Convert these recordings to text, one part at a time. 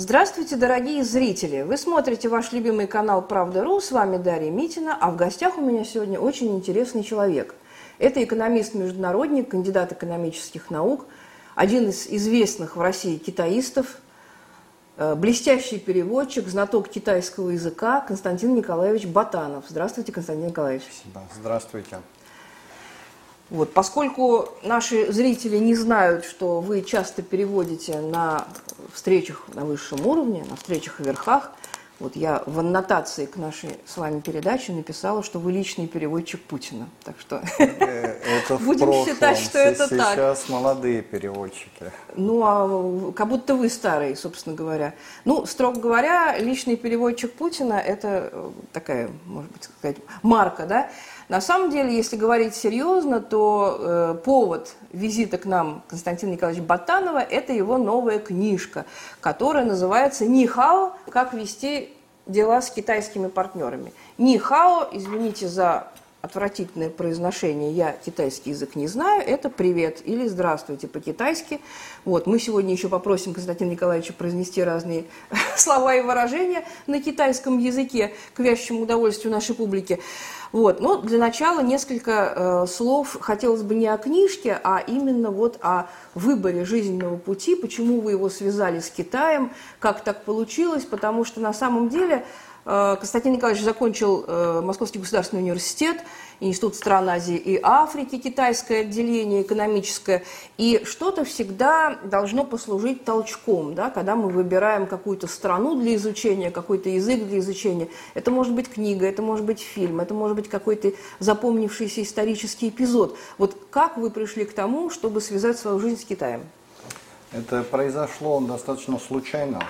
Здравствуйте, дорогие зрители! Вы смотрите ваш любимый канал «Правда.ру». С вами Дарья Митина, а в гостях у меня сегодня очень интересный человек. Это экономист-международник, кандидат экономических наук, один из известных в России китаистов, э, блестящий переводчик, знаток китайского языка Константин Николаевич Батанов. Здравствуйте, Константин Николаевич. Спасибо. Здравствуйте. Вот, поскольку наши зрители не знают, что вы часто переводите на встречах на высшем уровне, на встречах в верхах, вот я в аннотации к нашей с вами передаче написала, что вы личный переводчик Путина. Так что э, будем считать, что это так. Сейчас молодые переводчики. Ну, а как будто вы старый, собственно говоря. Ну, строго говоря, личный переводчик Путина – это э, такая, может быть, сказать, марка, да? На самом деле, если говорить серьезно, то э, повод визита к нам Константина Николаевича Батанова – это его новая книжка, которая называется «Нихао. Как вести дела с китайскими партнерами». Нихао, извините за отвратительное произношение, я китайский язык не знаю, это «привет» или «здравствуйте» по-китайски. Вот, мы сегодня еще попросим Константина Николаевича произнести разные слова и выражения на китайском языке к вящему удовольствию нашей публики. Вот. Но для начала несколько э, слов хотелось бы не о книжке, а именно вот о выборе жизненного пути, почему вы его связали с Китаем, как так получилось, потому что на самом деле Константин Николаевич закончил э, Московский государственный университет, Институт стран Азии и Африки, китайское отделение экономическое. И что-то всегда должно послужить толчком, да, когда мы выбираем какую-то страну для изучения, какой-то язык для изучения. Это может быть книга, это может быть фильм, это может быть какой-то запомнившийся исторический эпизод. Вот как вы пришли к тому, чтобы связать свою жизнь с Китаем? Это произошло достаточно случайно.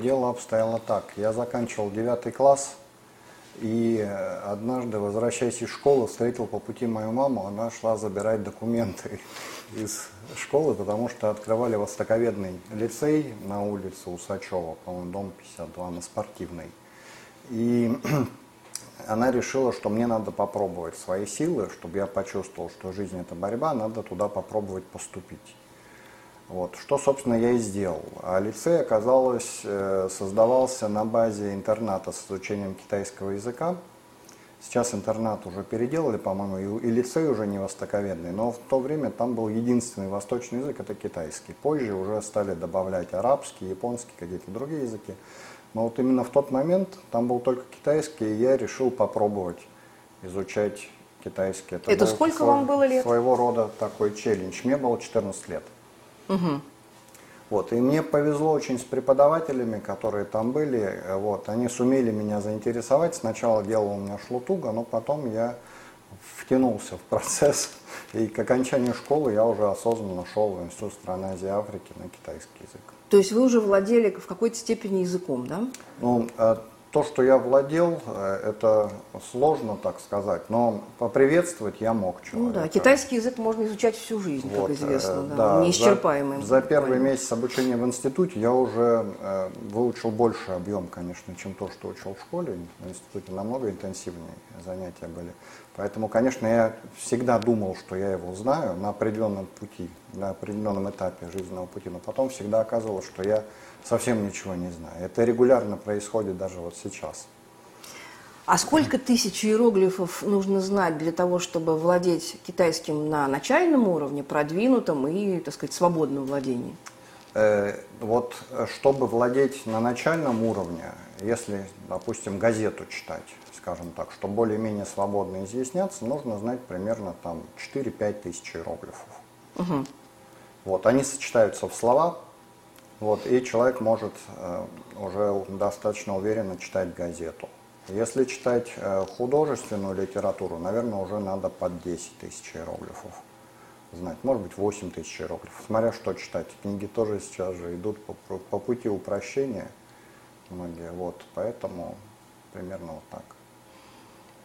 Дело обстояло так. Я заканчивал девятый класс, и однажды, возвращаясь из школы, встретил по пути мою маму. Она шла забирать документы из школы, потому что открывали востоковедный лицей на улице Усачева, по-моему, дом 52, на спортивной. И она решила, что мне надо попробовать свои силы, чтобы я почувствовал, что жизнь это борьба, надо туда попробовать поступить. Вот, что, собственно, я и сделал. А лицей, оказалось, э, создавался на базе интерната с изучением китайского языка. Сейчас интернат уже переделали, по-моему, и, лицей уже не востоковедный, но в то время там был единственный восточный язык, это китайский. Позже уже стали добавлять арабский, японский, какие-то другие языки. Но вот именно в тот момент там был только китайский, и я решил попробовать изучать китайский. Это, это сколько свой, вам было лет? Своего рода такой челлендж. Мне было 14 лет. Угу. Вот, и мне повезло очень с преподавателями, которые там были. Вот, они сумели меня заинтересовать. Сначала дело у меня шло туго, но потом я втянулся в процесс. И к окончанию школы я уже осознанно шел в Институт стран Азии и Африки на китайский язык. То есть вы уже владели в какой-то степени языком, да? Ну, э, то, что я владел, э, это сложно так сказать, но поприветствовать я мог человека. Ну да, китайский язык можно изучать всю жизнь, вот, как известно, да, да, неисчерпаемый. За, за первый месяц обучения в институте я уже э, выучил больше объем, конечно, чем то, что учил в школе. В институте намного интенсивнее занятия были. Поэтому, конечно, я всегда думал, что я его знаю на определенном пути, на определенном этапе жизненного пути, но потом всегда оказывалось, что я совсем ничего не знаю. Это регулярно происходит даже вот сейчас. А сколько тысяч иероглифов нужно знать для того, чтобы владеть китайским на начальном уровне, продвинутом и, так сказать, свободном владении? Э, вот чтобы владеть на начальном уровне, если, допустим, газету читать, скажем так, чтобы более-менее свободно изъясняться, нужно знать примерно там 4-5 тысяч иероглифов. Угу. Вот, они сочетаются в слова, вот, и человек может э, уже достаточно уверенно читать газету. Если читать э, художественную литературу, наверное, уже надо под 10 тысяч иероглифов знать. Может быть, 8 тысяч иероглифов. Смотря что читать. Книги тоже сейчас же идут по, по пути упрощения многие. Вот, поэтому примерно вот так.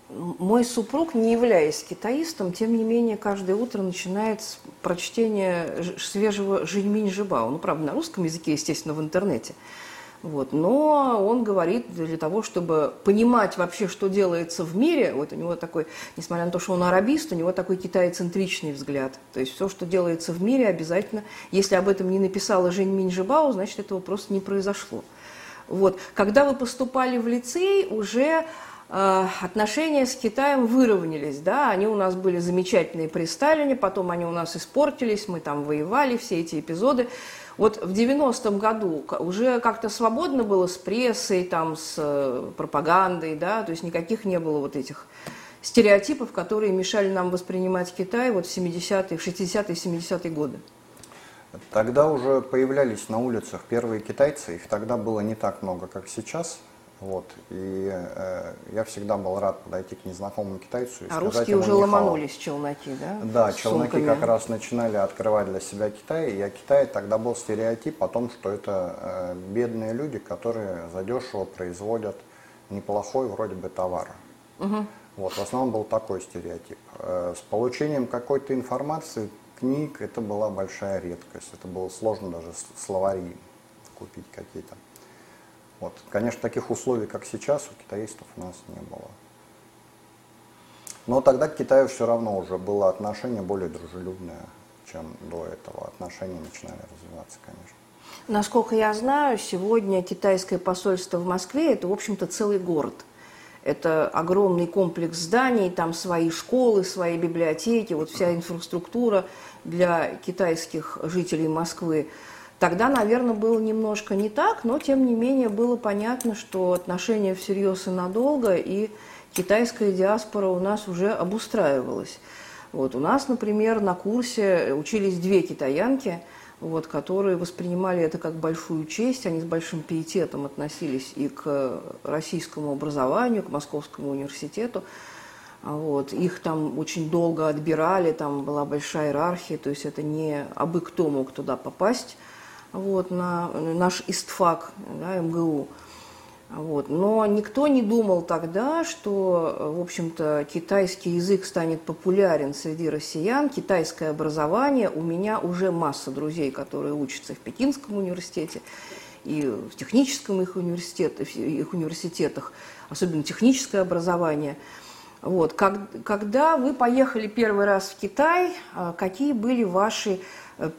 Мой супруг, не являясь китаистом, тем не менее, каждое утро начинает с прочтения свежего Жильминь Жибао. Ну, правда, на русском языке, естественно, в интернете. Вот. Но он говорит для того, чтобы понимать вообще, что делается в мире, вот у него такой, несмотря на то, что он арабист, у него такой китайцентричный взгляд. То есть все, что делается в мире, обязательно, если об этом не написала Жень Минжибао, значит, этого просто не произошло. Вот. Когда вы поступали в лицей, уже отношения с Китаем выровнялись, да, они у нас были замечательные при Сталине, потом они у нас испортились, мы там воевали, все эти эпизоды. Вот в 90-м году уже как-то свободно было с прессой, там, с э, пропагандой, да, то есть никаких не было вот этих стереотипов, которые мешали нам воспринимать Китай вот в 70-е, в 60-е, 70-е годы. Тогда уже появлялись на улицах первые китайцы, их тогда было не так много, как сейчас. Вот. И э, я всегда был рад подойти к незнакомому китайцу и а сказать русские уже ломанулись челноки, да? Да, С челноки сумками. как раз начинали открывать для себя Китай. И о Китае тогда был стереотип о том, что это э, бедные люди, которые задешево производят неплохой вроде бы товар. Угу. Вот, в основном был такой стереотип. Э, с получением какой-то информации книг это была большая редкость. Это было сложно даже словари купить какие-то. Вот. Конечно, таких условий, как сейчас, у китаистов у нас не было. Но тогда к Китаю все равно уже было отношение более дружелюбное, чем до этого. Отношения начинали развиваться, конечно. Насколько я знаю, сегодня китайское посольство в Москве – это, в общем-то, целый город. Это огромный комплекс зданий, там свои школы, свои библиотеки, вот вся инфраструктура – для китайских жителей Москвы, тогда, наверное, было немножко не так, но тем не менее было понятно, что отношения всерьез и надолго, и китайская диаспора у нас уже обустраивалась. Вот, у нас, например, на курсе учились две китаянки, вот, которые воспринимали это как большую честь, они с большим пиететом относились и к российскому образованию, к Московскому университету. Вот. Их там очень долго отбирали, там была большая иерархия, то есть это не абы кто мог туда попасть, вот, на наш ИСТФАК, да, МГУ. Вот. Но никто не думал тогда, что, в общем-то, китайский язык станет популярен среди россиян, китайское образование. У меня уже масса друзей, которые учатся в Пекинском университете и в техническом их, университет, их университетах, особенно техническое образование – вот. Как, когда вы поехали первый раз в Китай, а, какие были ваши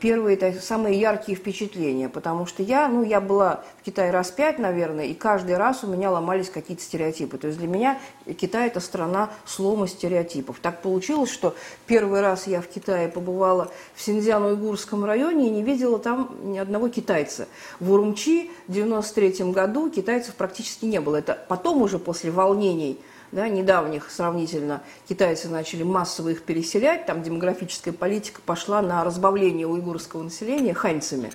первые так, самые яркие впечатления? Потому что я, ну, я была в Китае раз пять, наверное, и каждый раз у меня ломались какие-то стереотипы. То есть для меня Китай – это страна слома стереотипов. Так получилось, что первый раз я в Китае побывала в Синьцзян-Уйгурском районе и не видела там ни одного китайца. В Урумчи в 93 году китайцев практически не было. Это потом уже после волнений – да, недавних сравнительно китайцы начали массово их переселять, там демографическая политика пошла на разбавление уйгурского населения ханьцами.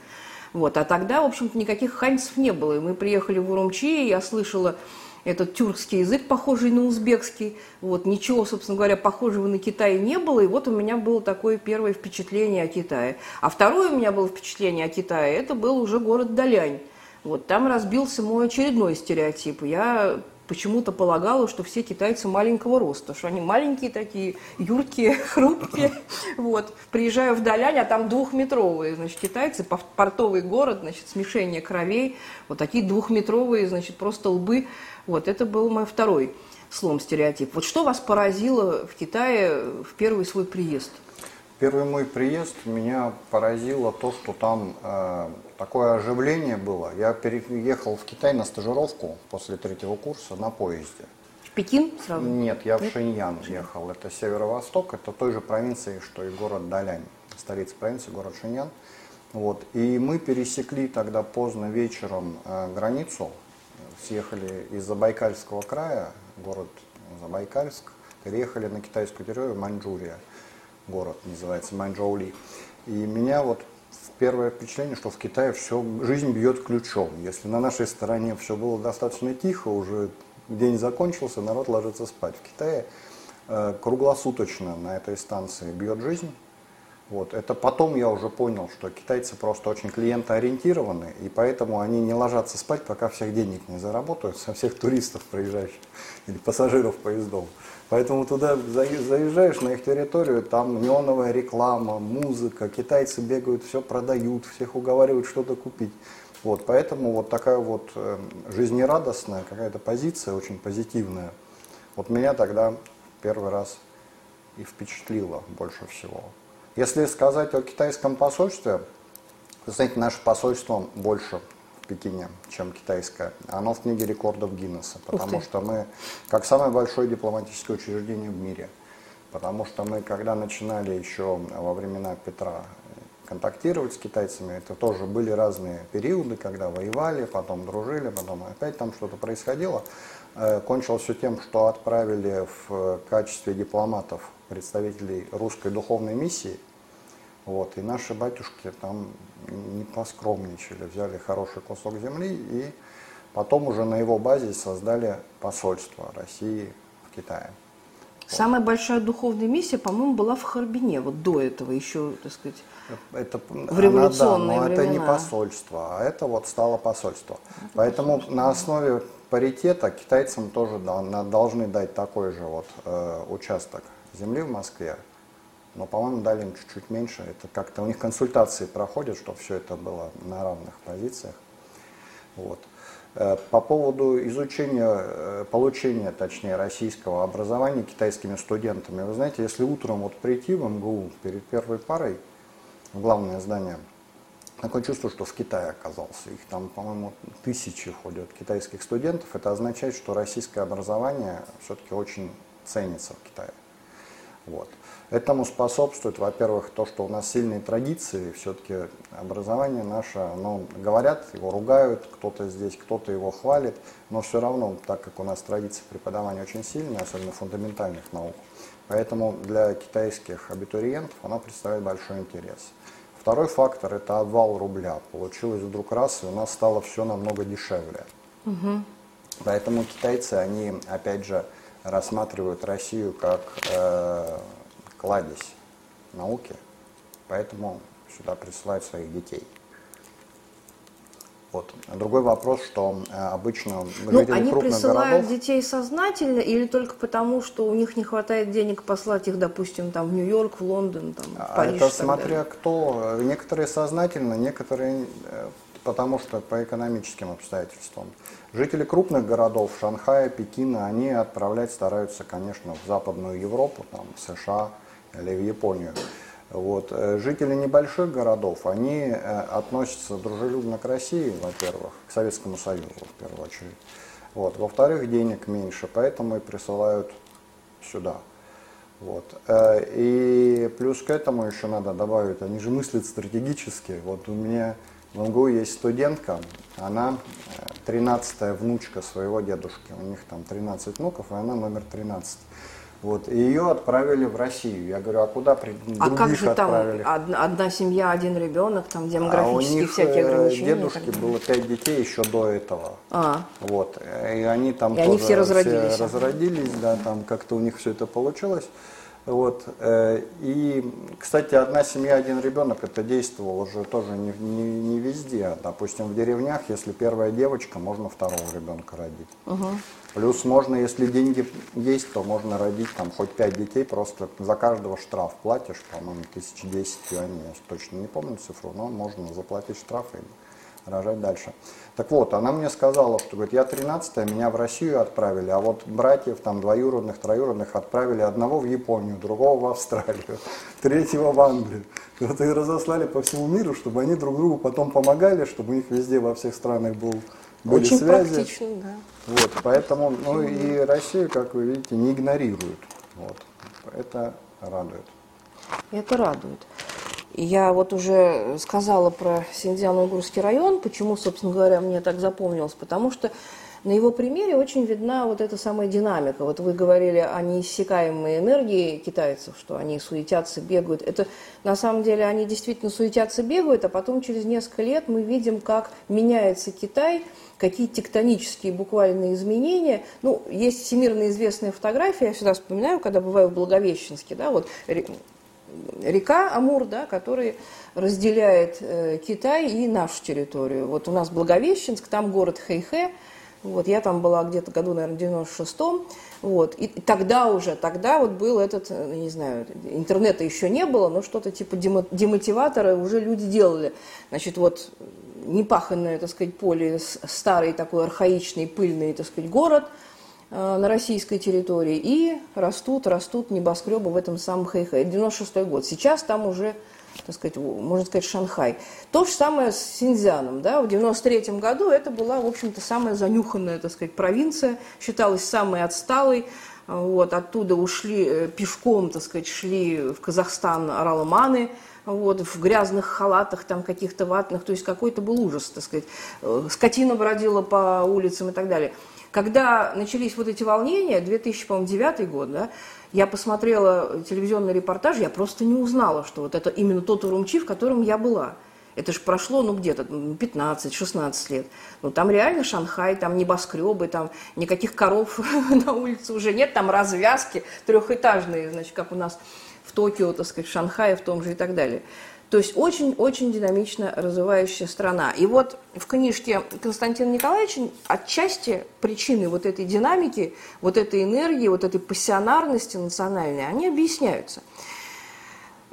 Вот. А тогда, в общем-то, никаких ханьцев не было. И мы приехали в Урумчи, и я слышала этот тюркский язык, похожий на узбекский. Вот, ничего, собственно говоря, похожего на Китай не было. И вот у меня было такое первое впечатление о Китае. А второе у меня было впечатление о Китае, это был уже город Далянь. Вот там разбился мой очередной стереотип. Я почему-то полагала, что все китайцы маленького роста, что они маленькие такие, юркие, хрупкие. Вот. Приезжаю в Далянь, а там двухметровые, значит, китайцы, портовый город, значит, смешение кровей, вот такие двухметровые, значит, просто лбы. Вот, это был мой второй слом стереотип. Вот что вас поразило в Китае в первый свой приезд? Первый мой приезд меня поразило то, что там э, такое оживление было. Я переехал в Китай на стажировку после третьего курса на поезде. В Пекин сразу? Нет, я Нет? в Шиньян ехал. Это северо-восток, это той же провинции, что и город Далянь, столица провинции, город Шиньян. Вот. И мы пересекли тогда поздно вечером э, границу, съехали из Забайкальского края, город Забайкальск, переехали на китайскую территорию Маньчжурия город называется Маньчжоули. И меня вот первое впечатление, что в Китае все, жизнь бьет ключом. Если на нашей стороне все было достаточно тихо, уже день закончился, народ ложится спать. В Китае э, круглосуточно на этой станции бьет жизнь. Вот. Это потом я уже понял, что китайцы просто очень клиентоориентированы, и поэтому они не ложатся спать, пока всех денег не заработают со всех туристов проезжающих или пассажиров поездов. Поэтому туда заезжаешь на их территорию, там неоновая реклама, музыка, китайцы бегают, все продают, всех уговаривают что-то купить. Вот, поэтому вот такая вот э, жизнерадостная какая-то позиция, очень позитивная, вот меня тогда первый раз и впечатлила больше всего. Если сказать о китайском посольстве, вы знаете, наше посольство больше в Пекине, чем китайское. Оно в книге рекордов Гиннесса, потому что мы, как самое большое дипломатическое учреждение в мире, потому что мы, когда начинали еще во времена Петра контактировать с китайцами, это тоже были разные периоды, когда воевали, потом дружили, потом опять там что-то происходило. Э, кончилось все тем, что отправили в качестве дипломатов представителей русской духовной миссии. Вот, и наши батюшки там не поскромничали, взяли хороший кусок земли и потом уже на его базе создали посольство России в Китае. Самая большая духовная миссия, по-моему, была в Харбине, вот до этого еще, так сказать, это, в революционные она, да, но времена. это не посольство, а это вот стало посольство. Это Поэтому посольство. на основе паритета китайцам тоже должны дать такой же вот э, участок земли в Москве, но, по-моему, дали им чуть-чуть меньше. Это как-то у них консультации проходят, чтобы все это было на равных позициях. Вот. Э, по поводу изучения, э, получения, точнее, российского образования китайскими студентами. Вы знаете, если утром вот прийти в МГУ перед первой парой в главное здание, такое чувство, что в Китае оказался. Их там, по-моему, тысячи ходят китайских студентов. Это означает, что российское образование все-таки очень ценится в Китае. Вот. Этому способствует, во-первых, то, что у нас сильные традиции, все-таки образование наше, оно говорят, его ругают, кто-то здесь, кто-то его хвалит, но все равно, так как у нас традиции преподавания очень сильные, особенно фундаментальных наук, поэтому для китайских абитуриентов оно представляет большой интерес. Второй фактор – это обвал рубля. Получилось вдруг раз, и у нас стало все намного дешевле. Угу. Поэтому китайцы, они, опять же, рассматривают Россию как э, кладезь науки, поэтому сюда присылают своих детей. Вот. Другой вопрос, что э, обычно ну, они присылают городов... детей сознательно или только потому, что у них не хватает денег послать их, допустим, там в Нью-Йорк, в Лондон, там, в а Париж? Это смотря кто. Некоторые сознательно, некоторые э, потому что по экономическим обстоятельствам. Жители крупных городов, Шанхая, Пекина, они отправлять стараются, конечно, в Западную Европу, там, США или в Японию. Вот. Э, жители небольших городов, они э, относятся дружелюбно к России, во-первых, к Советскому Союзу в первую очередь. Вот. Во-вторых, денег меньше, поэтому и присылают сюда. Вот. Э, и плюс к этому еще надо добавить, они же мыслят стратегически. Вот у меня в МГУ есть студентка, она 13-я внучка своего дедушки. У них там 13 внуков, и она номер 13. Вот, и ее отправили в Россию. Я говорю, а куда при... А как же там одна, одна семья, один ребенок, там демографические а у них всякие э, ограничения? дедушки было пять детей еще до этого. А. Вот, и они там и тоже они все разродились. Все разродились, да, там как-то у них все это получилось. Вот. Э, и, кстати, одна семья, один ребенок, это действовало уже тоже не, не, не везде. Допустим, в деревнях, если первая девочка, можно второго ребенка родить. Угу. Плюс можно, если деньги есть, то можно родить там хоть пять детей, просто за каждого штраф платишь, по-моему, тысяч десять юаней, я точно не помню цифру, но можно заплатить штраф и рожать дальше. Так вот, она мне сказала, что говорит, я 13 меня в Россию отправили, а вот братьев там двоюродных, троюродных отправили одного в Японию, другого в Австралию, третьего в Англию. Вот и разослали по всему миру, чтобы они друг другу потом помогали, чтобы у них везде во всех странах был, были Очень связи. практично, да. Вот, поэтому, ну и Россию, как вы видите, не игнорируют. Вот. Это радует. Это радует. Я вот уже сказала про Синьцзян-Уйгурский район, почему, собственно говоря, мне так запомнилось, потому что на его примере очень видна вот эта самая динамика. Вот вы говорили о неиссякаемой энергии китайцев, что они суетятся, бегают. Это на самом деле они действительно суетятся, бегают, а потом через несколько лет мы видим, как меняется Китай, какие тектонические буквальные изменения. Ну, есть всемирно известная фотография, я всегда вспоминаю, когда бываю в Благовещенске, да, вот река Амур, да, который разделяет э, Китай и нашу территорию. Вот у нас Благовещенск, там город Хэйхэ, вот, я там была где-то году, наверное, в 96-м. Вот, и тогда уже, тогда вот был этот, э, не знаю, интернета еще не было, но что-то типа демотиватора уже люди делали. Значит, вот непаханное, так сказать, поле, старый такой архаичный, пыльный, так сказать, город э, на российской территории, и растут, растут небоскребы в этом самом Хэйхэ. 96 год. Сейчас там уже так сказать, можно сказать, Шанхай. То же самое с Синьцзяном. Да? В 93 году это была, в общем-то, самая занюханная, так сказать, провинция, считалась самой отсталой. Вот, оттуда ушли э, пешком, так сказать, шли в Казахстан оралманы, вот, в грязных халатах, там каких-то ватных, то есть какой-то был ужас, так сказать. Э, скотина бродила по улицам и так далее. Когда начались вот эти волнения, 2009 год, да, я посмотрела телевизионный репортаж, я просто не узнала, что вот это именно тот Урумчи, в котором я была. Это же прошло, ну, где-то 15-16 лет. Ну, там реально Шанхай, там небоскребы, там никаких коров на улице уже нет, там развязки трехэтажные, значит, как у нас в Токио, так сказать, в Шанхае в том же и так далее. То есть очень-очень динамично развивающая страна. И вот в книжке Константина Николаевича отчасти причины вот этой динамики, вот этой энергии, вот этой пассионарности национальной, они объясняются.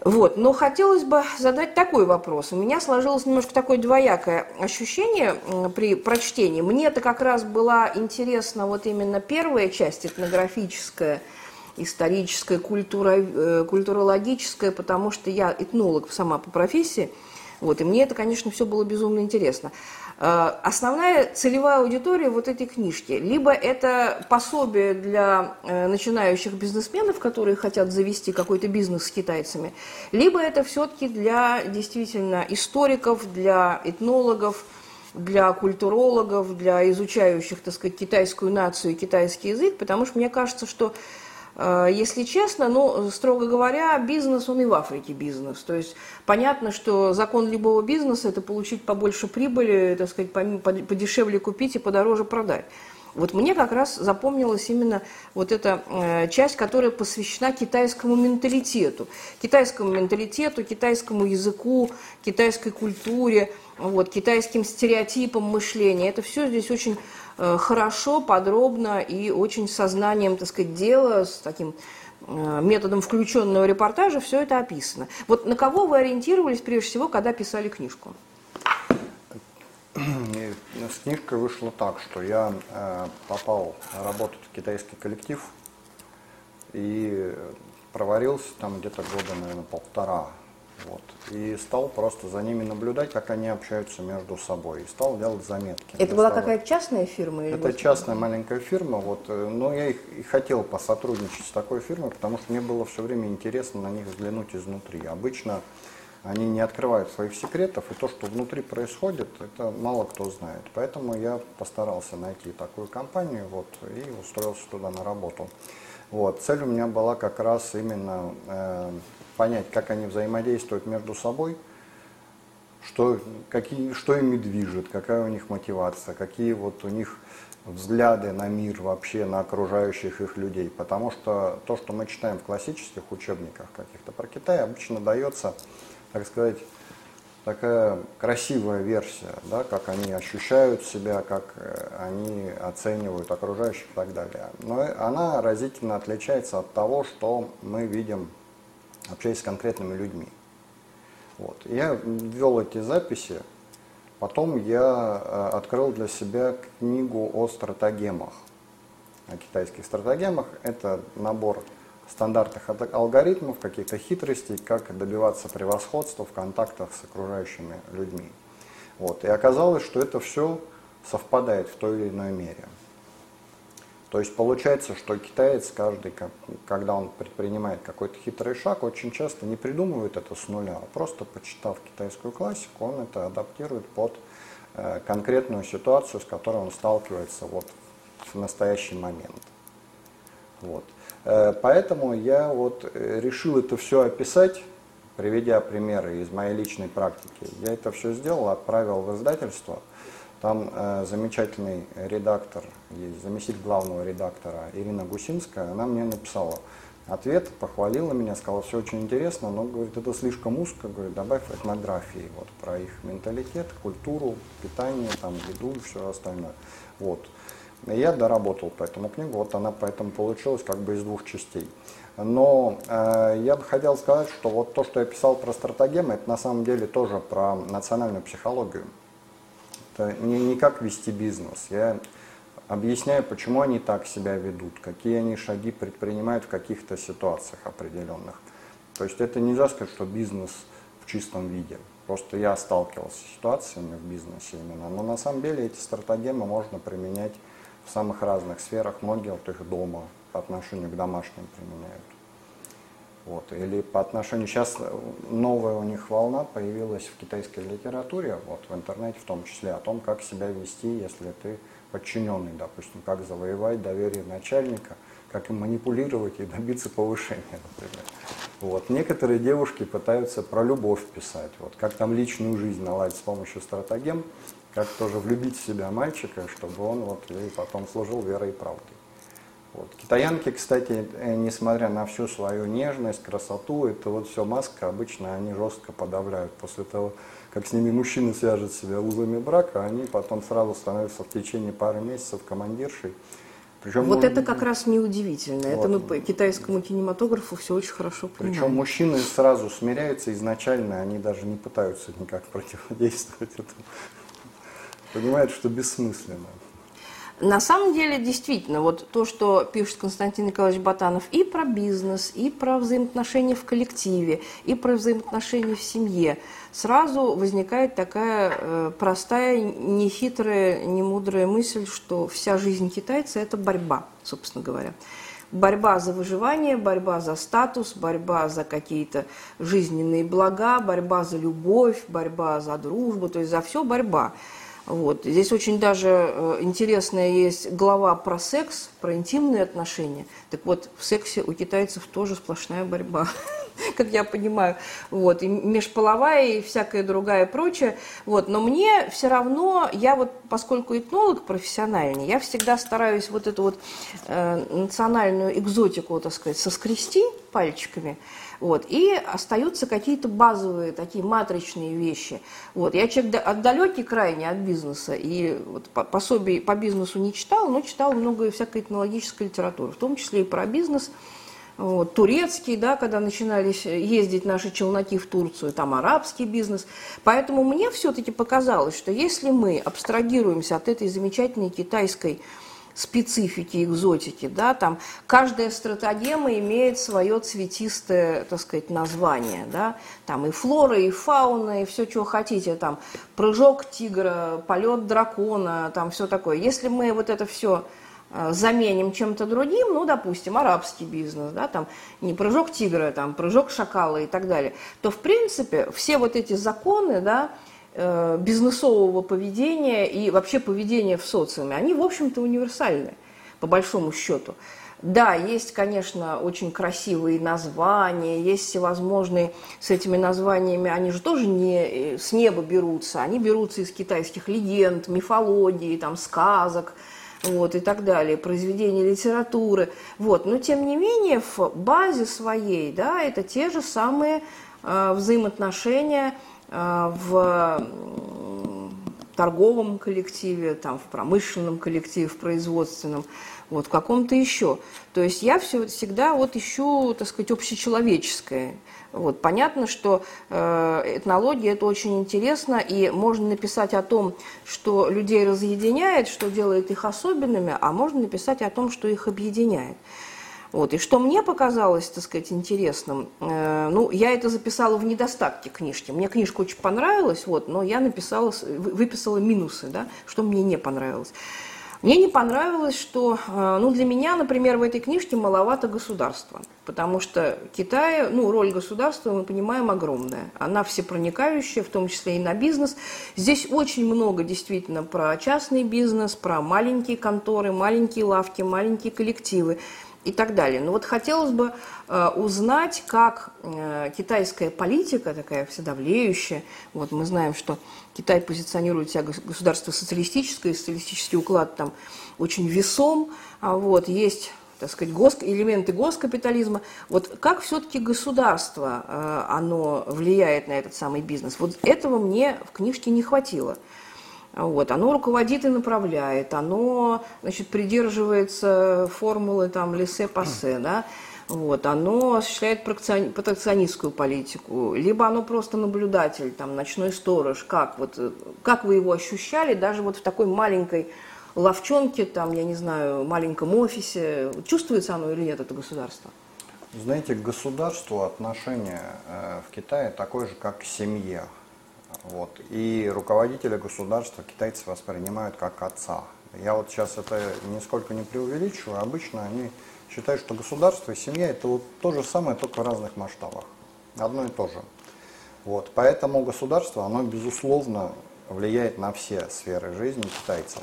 Вот. Но хотелось бы задать такой вопрос. У меня сложилось немножко такое двоякое ощущение при прочтении. Мне это как раз была интересна вот именно первая часть этнографическая – историческое, культура, э, культурологическое, потому что я этнолог сама по профессии, вот, и мне это, конечно, все было безумно интересно. Э, основная целевая аудитория вот этой книжки, либо это пособие для э, начинающих бизнесменов, которые хотят завести какой-то бизнес с китайцами, либо это все-таки для действительно историков, для этнологов, для культурологов, для изучающих, так сказать, китайскую нацию и китайский язык, потому что мне кажется, что если честно, ну, строго говоря, бизнес, он и в Африке бизнес. То есть понятно, что закон любого бизнеса – это получить побольше прибыли, так сказать, подешевле купить и подороже продать. Вот мне как раз запомнилась именно вот эта э, часть, которая посвящена китайскому менталитету. Китайскому менталитету, китайскому языку, китайской культуре, вот, китайским стереотипам мышления. Это все здесь очень Э, хорошо, подробно и очень сознанием, так сказать, дела, с таким э, методом включенного репортажа все это описано. Вот на кого вы ориентировались прежде всего, когда писали книжку? С книжкой вышло так, что я э, попал работать в китайский коллектив и проварился там где-то года, наверное, полтора вот. И стал просто за ними наблюдать, как они общаются между собой. И стал делать заметки. Это была какая-то частная фирма? Или Это частная маленькая фирма. Вот, э, но я и хотел посотрудничать с такой фирмой, потому что мне было все время интересно на них взглянуть изнутри. Обычно они не открывают своих секретов, и то, что внутри происходит, это мало кто знает. Поэтому я постарался найти такую компанию вот, и устроился туда на работу. Вот. Цель у меня была как раз именно э, понять, как они взаимодействуют между собой, что, какие, что ими движет, какая у них мотивация, какие вот у них взгляды на мир вообще, на окружающих их людей. Потому что то, что мы читаем в классических учебниках каких-то про Китай, обычно дается, так сказать, такая красивая версия, да, как они ощущают себя, как э, они оценивают окружающих и так далее. Но она разительно отличается от того, что мы видим общаясь с конкретными людьми. Вот. Я ввел эти записи, потом я э, открыл для себя книгу о стратегемах, о китайских стратегемах. Это набор стандартных алгоритмов, каких-то хитростей, как добиваться превосходства в контактах с окружающими людьми. Вот. И оказалось, что это все совпадает в той или иной мере. То есть получается, что китаец каждый, когда он предпринимает какой-то хитрый шаг, очень часто не придумывает это с нуля, а просто почитав китайскую классику, он это адаптирует под э, конкретную ситуацию, с которой он сталкивается вот в настоящий момент. Вот. Э, поэтому я вот э, решил это все описать, приведя примеры из моей личной практики. Я это все сделал, отправил в издательство – там э, замечательный редактор, есть заместитель главного редактора Ирина Гусинская, она мне написала ответ, похвалила меня, сказала, все очень интересно, но, говорит, это слишком узко, говорит, добавь этнографии, вот, про их менталитет, культуру, питание, там, еду и все остальное. Вот. Я доработал по этому книгу, вот она поэтому получилась как бы из двух частей. Но э, я бы хотел сказать, что вот то, что я писал про стратегемы, это на самом деле тоже про национальную психологию. Это не, не как вести бизнес. Я объясняю, почему они так себя ведут, какие они шаги предпринимают в каких-то ситуациях определенных. То есть это нельзя сказать, что бизнес в чистом виде. Просто я сталкивался с ситуациями в бизнесе именно. Но на самом деле эти стратегемы можно применять в самых разных сферах. Многие вот их дома по отношению к домашним применяют. Вот. Или по отношению, сейчас новая у них волна появилась в китайской литературе, вот, в интернете в том числе, о том, как себя вести, если ты подчиненный, допустим, как завоевать доверие начальника, как им манипулировать и добиться повышения, например. Вот. Некоторые девушки пытаются про любовь писать, вот, как там личную жизнь наладить с помощью стратегем, как тоже влюбить в себя мальчика, чтобы он вот, ей потом служил верой и правдой. Вот. Китаянки, кстати, э, несмотря на всю свою нежность, красоту, это вот все маска, обычно они жестко подавляют. После того, как с ними мужчины свяжут себя узами брака, они потом сразу становятся в течение пары месяцев командиршей. Причем, вот это как раз неудивительно. Вот. Это мы по китайскому кинематографу все очень хорошо понимаем. Причем мужчины сразу смиряются изначально, они даже не пытаются никак противодействовать этому. Понимают, что бессмысленно. На самом деле, действительно, вот то, что пишет Константин Николаевич Батанов и про бизнес, и про взаимоотношения в коллективе, и про взаимоотношения в семье, сразу возникает такая э, простая, нехитрая, немудрая мысль, что вся жизнь китайца – это борьба, собственно говоря. Борьба за выживание, борьба за статус, борьба за какие-то жизненные блага, борьба за любовь, борьба за дружбу, то есть за все борьба. Вот. Здесь очень даже э, интересная есть глава про секс, про интимные отношения. Так вот, в сексе у китайцев тоже сплошная борьба, как я понимаю. Вот. И межполовая, и всякая другая прочее. Вот. Но мне все равно, я вот, поскольку этнолог профессиональный, я всегда стараюсь вот эту вот э, национальную экзотику, так сказать, соскрести пальчиками. Вот. И остаются какие-то базовые такие матричные вещи. Вот. Я человек отдалекий крайне от бизнеса, и вот пособий по бизнесу не читал, но читал много всякой этнологической литературы, в том числе и про бизнес, вот, турецкий, да, когда начинались ездить наши челноки в Турцию, там арабский бизнес. Поэтому мне все-таки показалось, что если мы абстрагируемся от этой замечательной китайской специфики, экзотики, да, там каждая стратегема имеет свое цветистое, так сказать, название, да, там и флора, и фауна, и все, чего хотите, там прыжок тигра, полет дракона, там все такое. Если мы вот это все э, заменим чем-то другим, ну, допустим, арабский бизнес, да, там не прыжок тигра, там прыжок шакала и так далее, то, в принципе, все вот эти законы, да, бизнесового поведения и вообще поведения в социуме, они, в общем-то, универсальны, по большому счету. Да, есть, конечно, очень красивые названия, есть всевозможные с этими названиями, они же тоже не э, с неба берутся, они берутся из китайских легенд, мифологии, там, сказок, вот, и так далее, произведений литературы. Вот. Но, тем не менее, в базе своей, да, это те же самые э, взаимоотношения – Э, в торговом коллективе, там, в промышленном коллективе, в производственном, вот, в каком-то еще. То есть я все, всегда вот ищу, так сказать, общечеловеческое. Вот. Понятно, что э, этнология – это очень интересно, и можно написать о том, что людей разъединяет, что делает их особенными, а можно написать о том, что их объединяет. Вот. И что мне показалось, так сказать, интересным, э, ну, я это записала в недостатке книжки. Мне книжка очень понравилась, вот, но я написала, выписала минусы, да, что мне не понравилось. Мне не понравилось, что, э, ну, для меня, например, в этой книжке маловато государства, потому что Китай, ну, роль государства, мы понимаем, огромная. Она всепроникающая, в том числе и на бизнес. Здесь очень много действительно про частный бизнес, про маленькие конторы, маленькие лавки, маленькие коллективы и так далее. Но вот хотелось бы э, узнать, как э, китайская политика, такая вседавлеющая, вот мы знаем, что Китай позиционирует себя государство социалистическое, социалистический уклад там очень весом, а вот есть так сказать, гос, элементы госкапитализма. Вот как все-таки государство, э, оно влияет на этот самый бизнес? Вот этого мне в книжке не хватило. Вот, оно руководит и направляет, оно значит, придерживается формулы там лесе-пассе, да, вот, оно осуществляет протекционистскую политику, либо оно просто наблюдатель, там, ночной сторож, как, вот, как вы его ощущали даже вот в такой маленькой ловчонке, там, я не знаю, маленьком офисе, чувствуется оно или нет, это государство? Знаете, к государству отношение э, в Китае такое же, как к семье. Вот. И руководителя государства китайцы воспринимают как отца. Я вот сейчас это нисколько не преувеличиваю. Обычно они считают, что государство и семья это вот то же самое, только в разных масштабах. Одно и то же. Вот. Поэтому государство, оно безусловно влияет на все сферы жизни китайцев.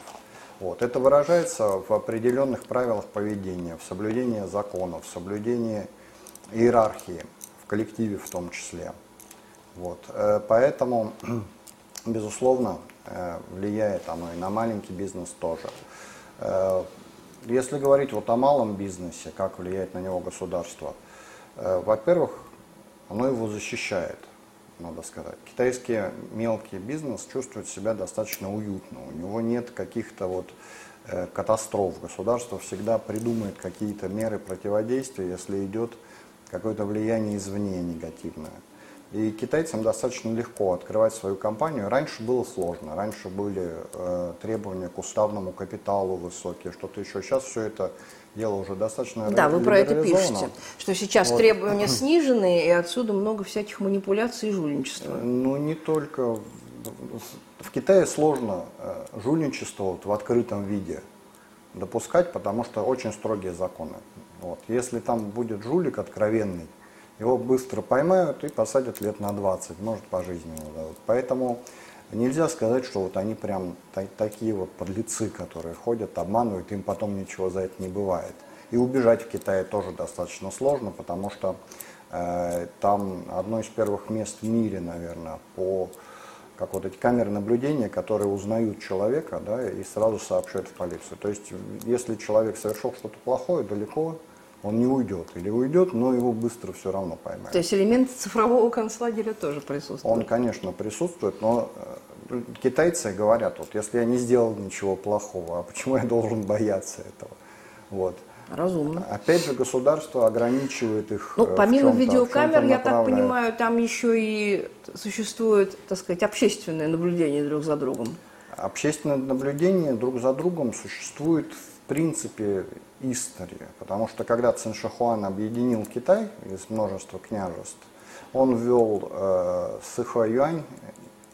Вот. Это выражается в определенных правилах поведения, в соблюдении законов, в соблюдении иерархии, в коллективе в том числе. Вот. Э, поэтому, безусловно, э, влияет оно и на маленький бизнес тоже. Э, если говорить вот о малом бизнесе, как влияет на него государство, во-первых, оно его защищает, надо сказать. Китайский мелкий бизнес чувствует себя достаточно уютно, у него нет каких-то вот катастроф. Государство всегда придумает какие-то меры противодействия, если идет какое-то влияние извне негативное. И китайцам достаточно легко открывать свою компанию. Раньше было сложно, раньше были э, требования к уставному капиталу высокие, что-то еще. Сейчас все это дело уже достаточно Да, вы про это пишете, что сейчас вот. требования снижены, и отсюда много всяких манипуляций и жульничества. Э, ну, не только. В Китае сложно э, жульничество вот в открытом виде допускать, потому что очень строгие законы. Вот. Если там будет жулик откровенный, его быстро поймают и посадят лет на 20, может пожизненно дадут. Поэтому нельзя сказать, что вот они прям такие вот подлецы, которые ходят, обманывают, им потом ничего за это не бывает. И убежать в Китае тоже достаточно сложно, потому что э, там одно из первых мест в мире, наверное, по как вот эти камеры наблюдения, которые узнают человека, да, и сразу сообщают в полицию. То есть, если человек совершил что-то плохое, далеко он не уйдет. Или уйдет, но его быстро все равно поймают. То есть элемент цифрового концлагеря тоже присутствует? Он, конечно, присутствует, но э, китайцы говорят, вот если я не сделал ничего плохого, а почему я должен бояться этого? Вот. Разумно. Опять же, государство ограничивает их. Ну, помимо видеокамер, я так понимаю, там еще и существует, так сказать, общественное наблюдение друг за другом. Общественное наблюдение друг за другом существует в принципе история. Потому что когда Цин Шихуан объединил Китай из множества княжеств, он ввел э, Сыхуа-Юань,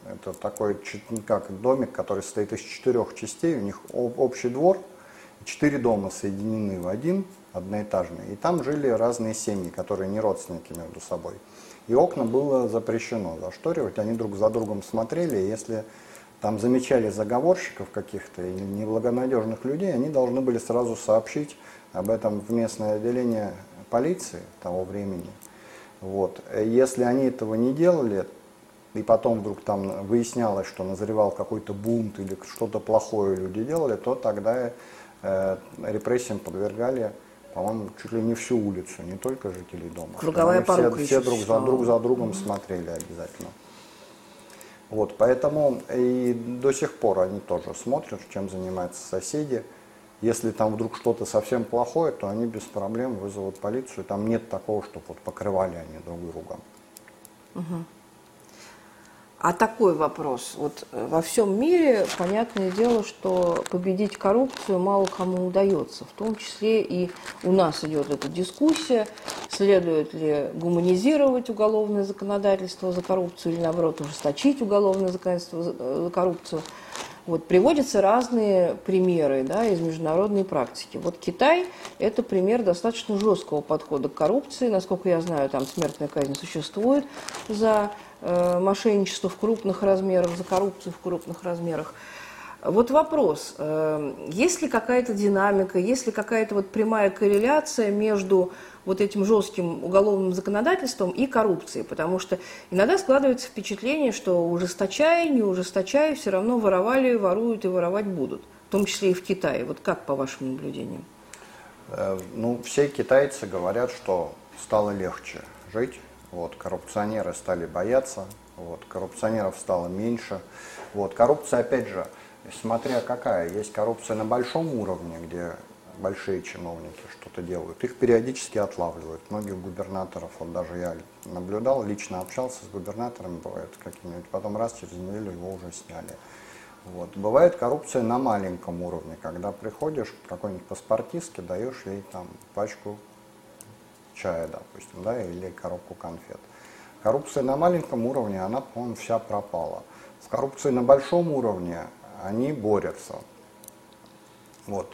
это такой как домик, который состоит из четырех частей, у них общий двор, четыре дома соединены в один, одноэтажный, и там жили разные семьи, которые не родственники между собой. И окна было запрещено зашторивать, они друг за другом смотрели, и если там замечали заговорщиков каких-то или неблагонадежных людей, они должны были сразу сообщить об этом в местное отделение полиции того времени. Вот. Если они этого не делали, и потом вдруг там выяснялось, что назревал какой-то бунт или что-то плохое люди делали, то тогда э, репрессиям подвергали, по-моему, чуть ли не всю улицу, не только жителей дома. Круговая все, все друг за, друг за другом mm-hmm. смотрели обязательно. Вот, поэтому и до сих пор они тоже смотрят, чем занимаются соседи. Если там вдруг что-то совсем плохое, то они без проблем вызовут полицию. Там нет такого, чтобы вот покрывали они друг друга. Угу. А такой вопрос. Вот э, во всем мире, понятное дело, что победить коррупцию мало кому удается. В том числе и у нас идет эта дискуссия, следует ли гуманизировать уголовное законодательство за коррупцию или, наоборот, ужесточить уголовное законодательство за э, коррупцию. Вот, приводятся разные примеры да, из международной практики. Вот Китай – это пример достаточно жесткого подхода к коррупции. Насколько я знаю, там смертная казнь существует за мошенничество в крупных размерах, за коррупцию в крупных размерах. Вот вопрос, э, есть ли какая-то динамика, есть ли какая-то вот прямая корреляция между вот этим жестким уголовным законодательством и коррупцией? Потому что иногда складывается впечатление, что ужесточая, не ужесточая, все равно воровали, воруют и воровать будут, в том числе и в Китае. Вот как по вашим наблюдениям? Э, ну, все китайцы говорят, что стало легче жить, вот, коррупционеры стали бояться, вот, коррупционеров стало меньше. Вот, коррупция, опять же, смотря какая, есть коррупция на большом уровне, где большие чиновники что-то делают, их периодически отлавливают. Многих губернаторов, вот даже я наблюдал, лично общался с губернаторами, бывает какими-нибудь, потом раз через неделю его уже сняли. Вот. Бывает коррупция на маленьком уровне, когда приходишь к какой-нибудь паспортистке, даешь ей там пачку чая, допустим, да, или коробку конфет. Коррупция на маленьком уровне, она, по-моему, вся пропала. С коррупцией на большом уровне они борются. Вот.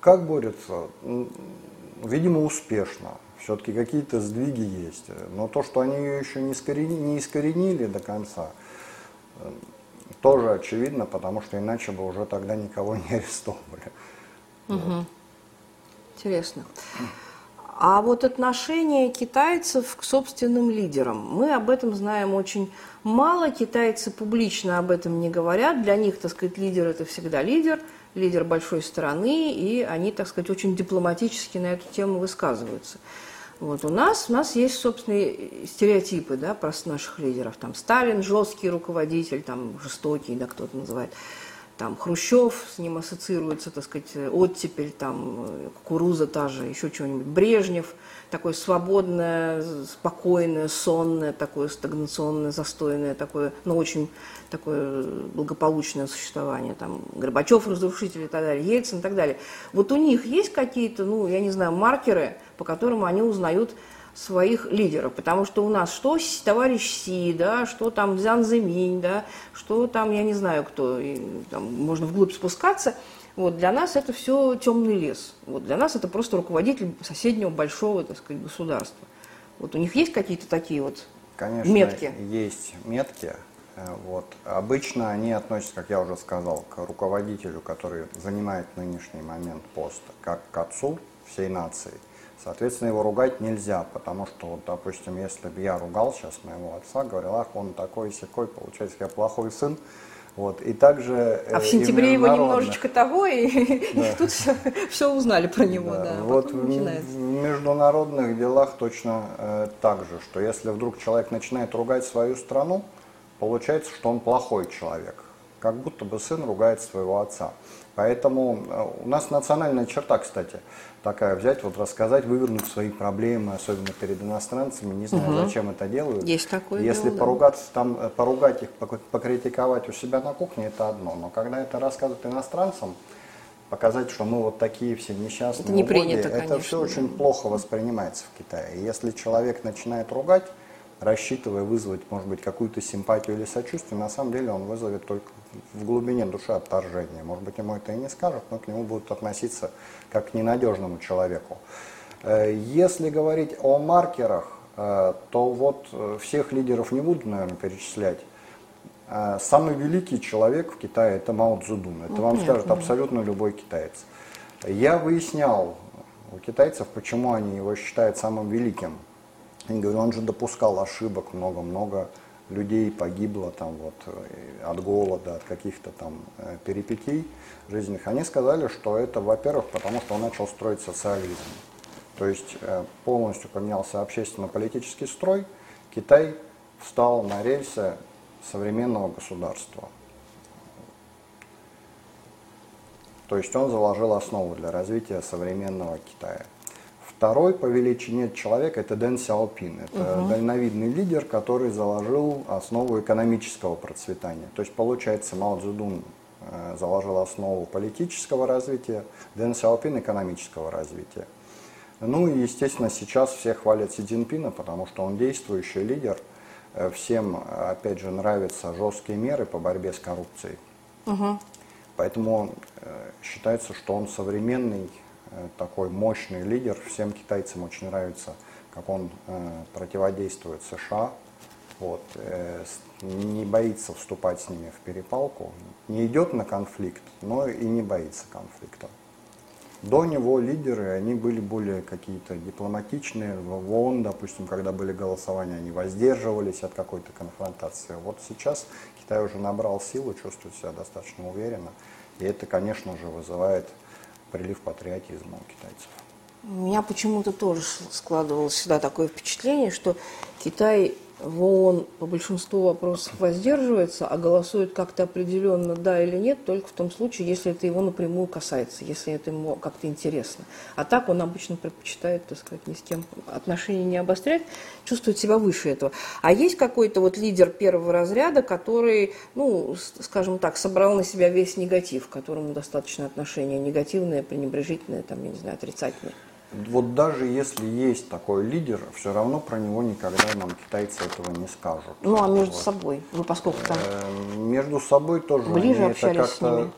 Как борются? Видимо, успешно. Все-таки какие-то сдвиги есть. Но то, что они ее еще не искоренили, не искоренили до конца, тоже очевидно, потому что иначе бы уже тогда никого не арестовывали. Угу. Вот. Интересно. А вот отношение китайцев к собственным лидерам. Мы об этом знаем очень мало. Китайцы публично об этом не говорят. Для них, так сказать, лидер – это всегда лидер, лидер большой страны, и они, так сказать, очень дипломатически на эту тему высказываются. Вот у нас, у нас есть собственные стереотипы да, про наших лидеров. Там Сталин жесткий руководитель, там жестокий, да, кто-то называет. Там Хрущев, с ним ассоциируется, так сказать, оттепель, там кукуруза та же, еще чего-нибудь. Брежнев, такое свободное, спокойное, сонное, такое стагнационное, застойное, такое, но очень такое благополучное существование. Там Горбачев, разрушитель и так далее, Ельцин и так далее. Вот у них есть какие-то, ну, я не знаю, маркеры, по которым они узнают своих лидеров, потому что у нас что товарищ Си, да, что там Дзян Зиминь, да, что там, я не знаю кто, и, там, можно вглубь спускаться, вот, для нас это все темный лес. Вот, для нас это просто руководитель соседнего большого, так сказать, государства. Вот у них есть какие-то такие вот Конечно, метки? есть метки. Э, вот. Обычно они относятся, как я уже сказал, к руководителю, который занимает нынешний момент пост, как к отцу всей нации – Соответственно, его ругать нельзя, потому что, вот, допустим, если бы я ругал сейчас моего отца, говорил, ах, он такой секой, получается, я плохой сын, вот, и также... А в сентябре его немножечко того, и, да. и тут все, все узнали про него, да. да вот в, в международных делах точно э, так же, что если вдруг человек начинает ругать свою страну, получается, что он плохой человек, как будто бы сын ругает своего отца. Поэтому э, у нас национальная черта, кстати, такая взять, вот рассказать, вывернуть свои проблемы, особенно перед иностранцами, не знаю, угу. зачем это делают. Есть такое Если дело, поругаться, да. там, э, поругать их, покритиковать у себя на кухне, это одно. Но когда это рассказывают иностранцам, показать, что мы вот такие все несчастные, это не принято, угоди, это все очень плохо воспринимается в Китае. И если человек начинает ругать, рассчитывая вызвать, может быть, какую-то симпатию или сочувствие, на самом деле он вызовет только в глубине души отторжение. Может быть, ему это и не скажут, но к нему будут относиться как к ненадежному человеку. Э, если говорить о маркерах, э, то вот э, всех лидеров не буду, наверное, перечислять. Самый великий человек в Китае – это Мао Цзэдун. Это вам скажет абсолютно любой китаец. Я выяснял у китайцев, почему они его считают самым великим. Я говорю, он же допускал ошибок много-много людей погибло там вот э, от голода, от каких-то там э, перипетий жизненных, они сказали, что это, во-первых, потому что он начал строить социализм. То есть э, полностью поменялся общественно-политический строй, Китай встал на рельсы современного государства. То есть он заложил основу для развития современного Китая. Второй по величине человек это Дэн Сяопин. Это угу. дальновидный лидер, который заложил основу экономического процветания. То есть получается Мао Цзэдун э, заложил основу политического развития, Дэн Сяопин экономического развития. Ну и, естественно, сейчас все хвалят Си Цзиньпина, потому что он действующий лидер. Э, всем, опять же, нравятся жесткие меры по борьбе с коррупцией. Угу. Поэтому э, считается, что он современный такой мощный лидер. Всем китайцам очень нравится, как он э, противодействует США. Вот, э, не боится вступать с ними в перепалку, не идет на конфликт, но и не боится конфликта. До него лидеры, они были более какие-то дипломатичные. В ООН, допустим, когда были голосования, они воздерживались от какой-то конфронтации. Вот сейчас Китай уже набрал силу, чувствует себя достаточно уверенно. И это, конечно же, вызывает прилив патриотизма у китайцев. У меня почему-то тоже складывалось всегда такое впечатление, что Китай в ООН по большинству вопросов воздерживается, а голосует как-то определенно да или нет, только в том случае, если это его напрямую касается, если это ему как-то интересно. А так он обычно предпочитает, так сказать, ни с кем отношения не обострять, чувствует себя выше этого. А есть какой-то вот лидер первого разряда, который, ну, скажем так, собрал на себя весь негатив, к которому достаточно отношения негативное, пренебрежительное, там, я не знаю, отрицательное вот даже если есть такой лидер, все равно про него никогда нам китайцы этого не скажут. Ну а между вот. собой, ну поскольку там э, между собой тоже ближе они общались это с ними.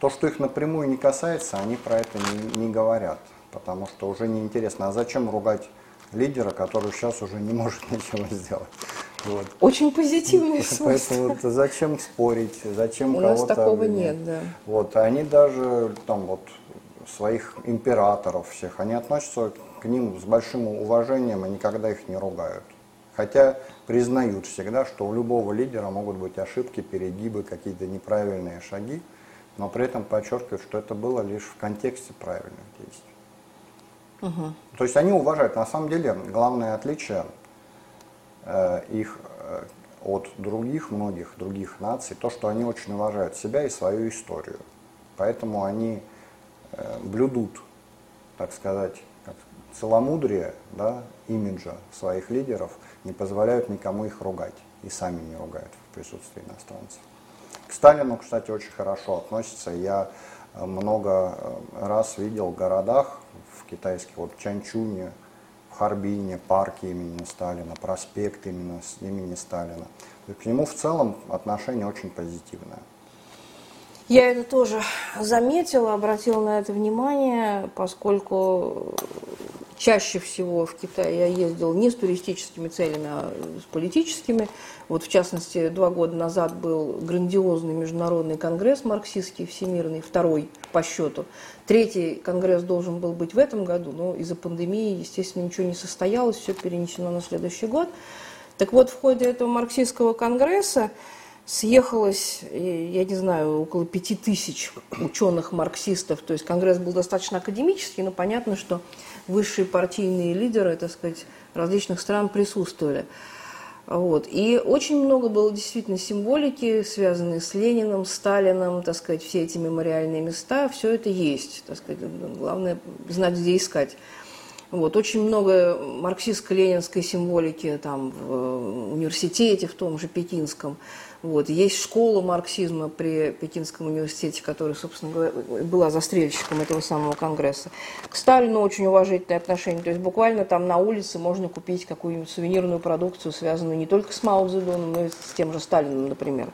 То, что их напрямую не касается, они про это не, не говорят, потому что уже неинтересно. А зачем ругать лидера, который сейчас уже не может ничего сделать? Вот. Очень позитивный свойства. Поэтому вот, зачем спорить, зачем кого-то... У нас такого нет, да. Вот, они даже там вот своих императоров всех, они относятся к ним с большим уважением и никогда их не ругают. Хотя признают всегда, что у любого лидера могут быть ошибки, перегибы, какие-то неправильные шаги, но при этом подчеркивают, что это было лишь в контексте правильных действий. Угу. То есть они уважают. На самом деле главное отличие э, их э, от других, многих других наций, то, что они очень уважают себя и свою историю. Поэтому они блюдут, так сказать, целомудрие да, имиджа своих лидеров, не позволяют никому их ругать и сами не ругают в присутствии иностранцев. К Сталину, кстати, очень хорошо относятся. Я э, много э, раз видел в городах в китайских, вот Чанчуне, в Харбине, парки имени Сталина, проспект именно имени Сталина. к нему в целом отношение очень позитивное. Я это тоже заметила, обратила на это внимание, поскольку чаще всего в Китае я ездил не с туристическими целями, а с политическими. Вот в частности, два года назад был грандиозный международный конгресс марксистский, всемирный, второй по счету. Третий конгресс должен был быть в этом году, но из-за пандемии, естественно, ничего не состоялось, все перенесено на следующий год. Так вот, в ходе этого марксистского конгресса съехалось, я не знаю, около пяти тысяч ученых-марксистов. То есть Конгресс был достаточно академический, но понятно, что высшие партийные лидеры, так сказать, различных стран присутствовали. Вот. И очень много было действительно символики, связанной с Лениным, Сталином, так сказать, все эти мемориальные места, все это есть, так сказать, главное знать, где искать. Вот, очень много марксистско-ленинской символики там, в университете, в том же Пекинском. Вот. Есть школа марксизма при Пекинском университете, которая, собственно говоря, была застрельщиком этого самого конгресса. К Сталину очень уважительное отношение. То есть буквально там на улице можно купить какую-нибудь сувенирную продукцию, связанную не только с Мао Цзэдуном, но и с тем же Сталином, например.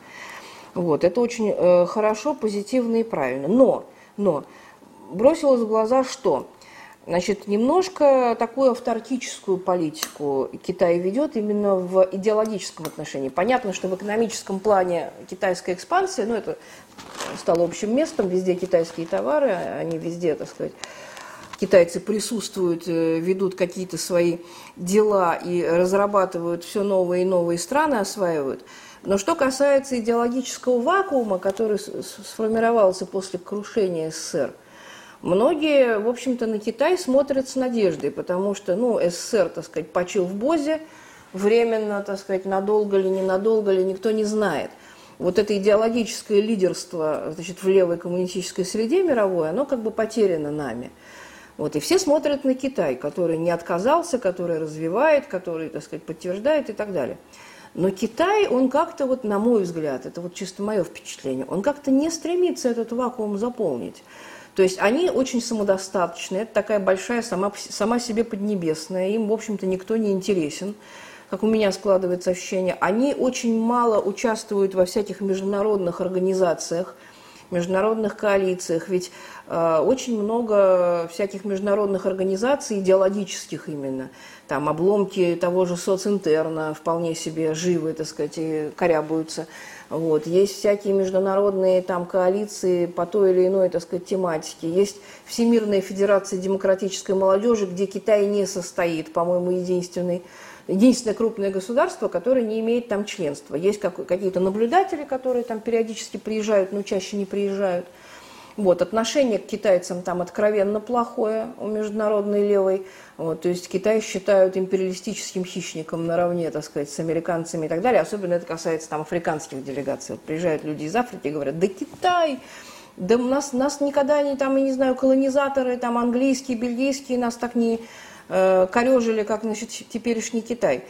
Вот. Это очень э, хорошо, позитивно и правильно. Но, но бросилось в глаза что? Значит, немножко такую автартическую политику Китай ведет именно в идеологическом отношении. Понятно, что в экономическом плане китайская экспансия, ну, это стало общим местом, везде китайские товары, они везде, так сказать, китайцы присутствуют, э, ведут какие-то свои дела и разрабатывают все новые и новые страны, осваивают. Но что касается идеологического вакуума, который сформировался после крушения СССР, Многие, в общем-то, на Китай смотрят с надеждой, потому что, ну, СССР, так сказать, почил в Бозе, временно, так сказать, надолго ли, ненадолго ли, никто не знает. Вот это идеологическое лидерство, значит, в левой коммунистической среде мировой, оно как бы потеряно нами. Вот, и все смотрят на Китай, который не отказался, который развивает, который, так сказать, подтверждает и так далее. Но Китай, он как-то, вот, на мой взгляд, это вот чисто мое впечатление, он как-то не стремится этот вакуум заполнить. То есть они очень самодостаточны, это такая большая сама, сама себе поднебесная, им, в общем-то, никто не интересен, как у меня складывается ощущение. Они очень мало участвуют во всяких международных организациях, международных коалициях, ведь э, очень много всяких международных организаций, идеологических именно, там обломки того же социнтерна вполне себе живы, так сказать, и корябаются. Вот. Есть всякие международные там, коалиции по той или иной так сказать, тематике. Есть Всемирная Федерация Демократической Молодежи, где Китай не состоит, по-моему, единственный единственное крупное государство, которое не имеет там членства. Есть как, какие-то наблюдатели, которые там периодически приезжают, но чаще не приезжают. Вот, отношение к китайцам там откровенно плохое у международной левой. Вот, то есть Китай считают империалистическим хищником наравне, так сказать, с американцами и так далее. Особенно это касается там африканских делегаций. Вот приезжают люди из Африки и говорят, да Китай, да у нас, нас никогда не, там, я не знаю, колонизаторы, там, английские, бельгийские нас так не э, корежили, как, значит, теперешний Китай.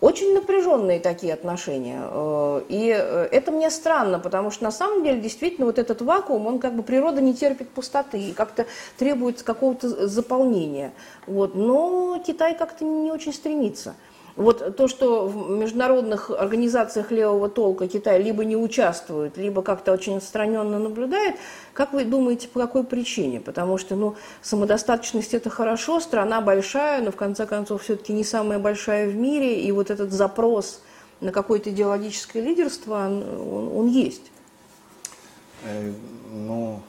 Очень напряженные такие отношения. Э, и э, это мне странно, потому что на самом деле действительно вот этот вакуум, он как бы природа не терпит пустоты и как-то требует какого-то заполнения. Вот. Но Китай как-то не очень стремится. Вот то, что в международных организациях левого толка Китай либо не участвует, либо как-то очень отстраненно наблюдает, как вы думаете, по какой причине? Потому что ну, самодостаточность это хорошо, страна большая, но в конце концов все-таки не самая большая в мире, и вот этот запрос на какое-то идеологическое лидерство, он, он, он есть. Э, ну,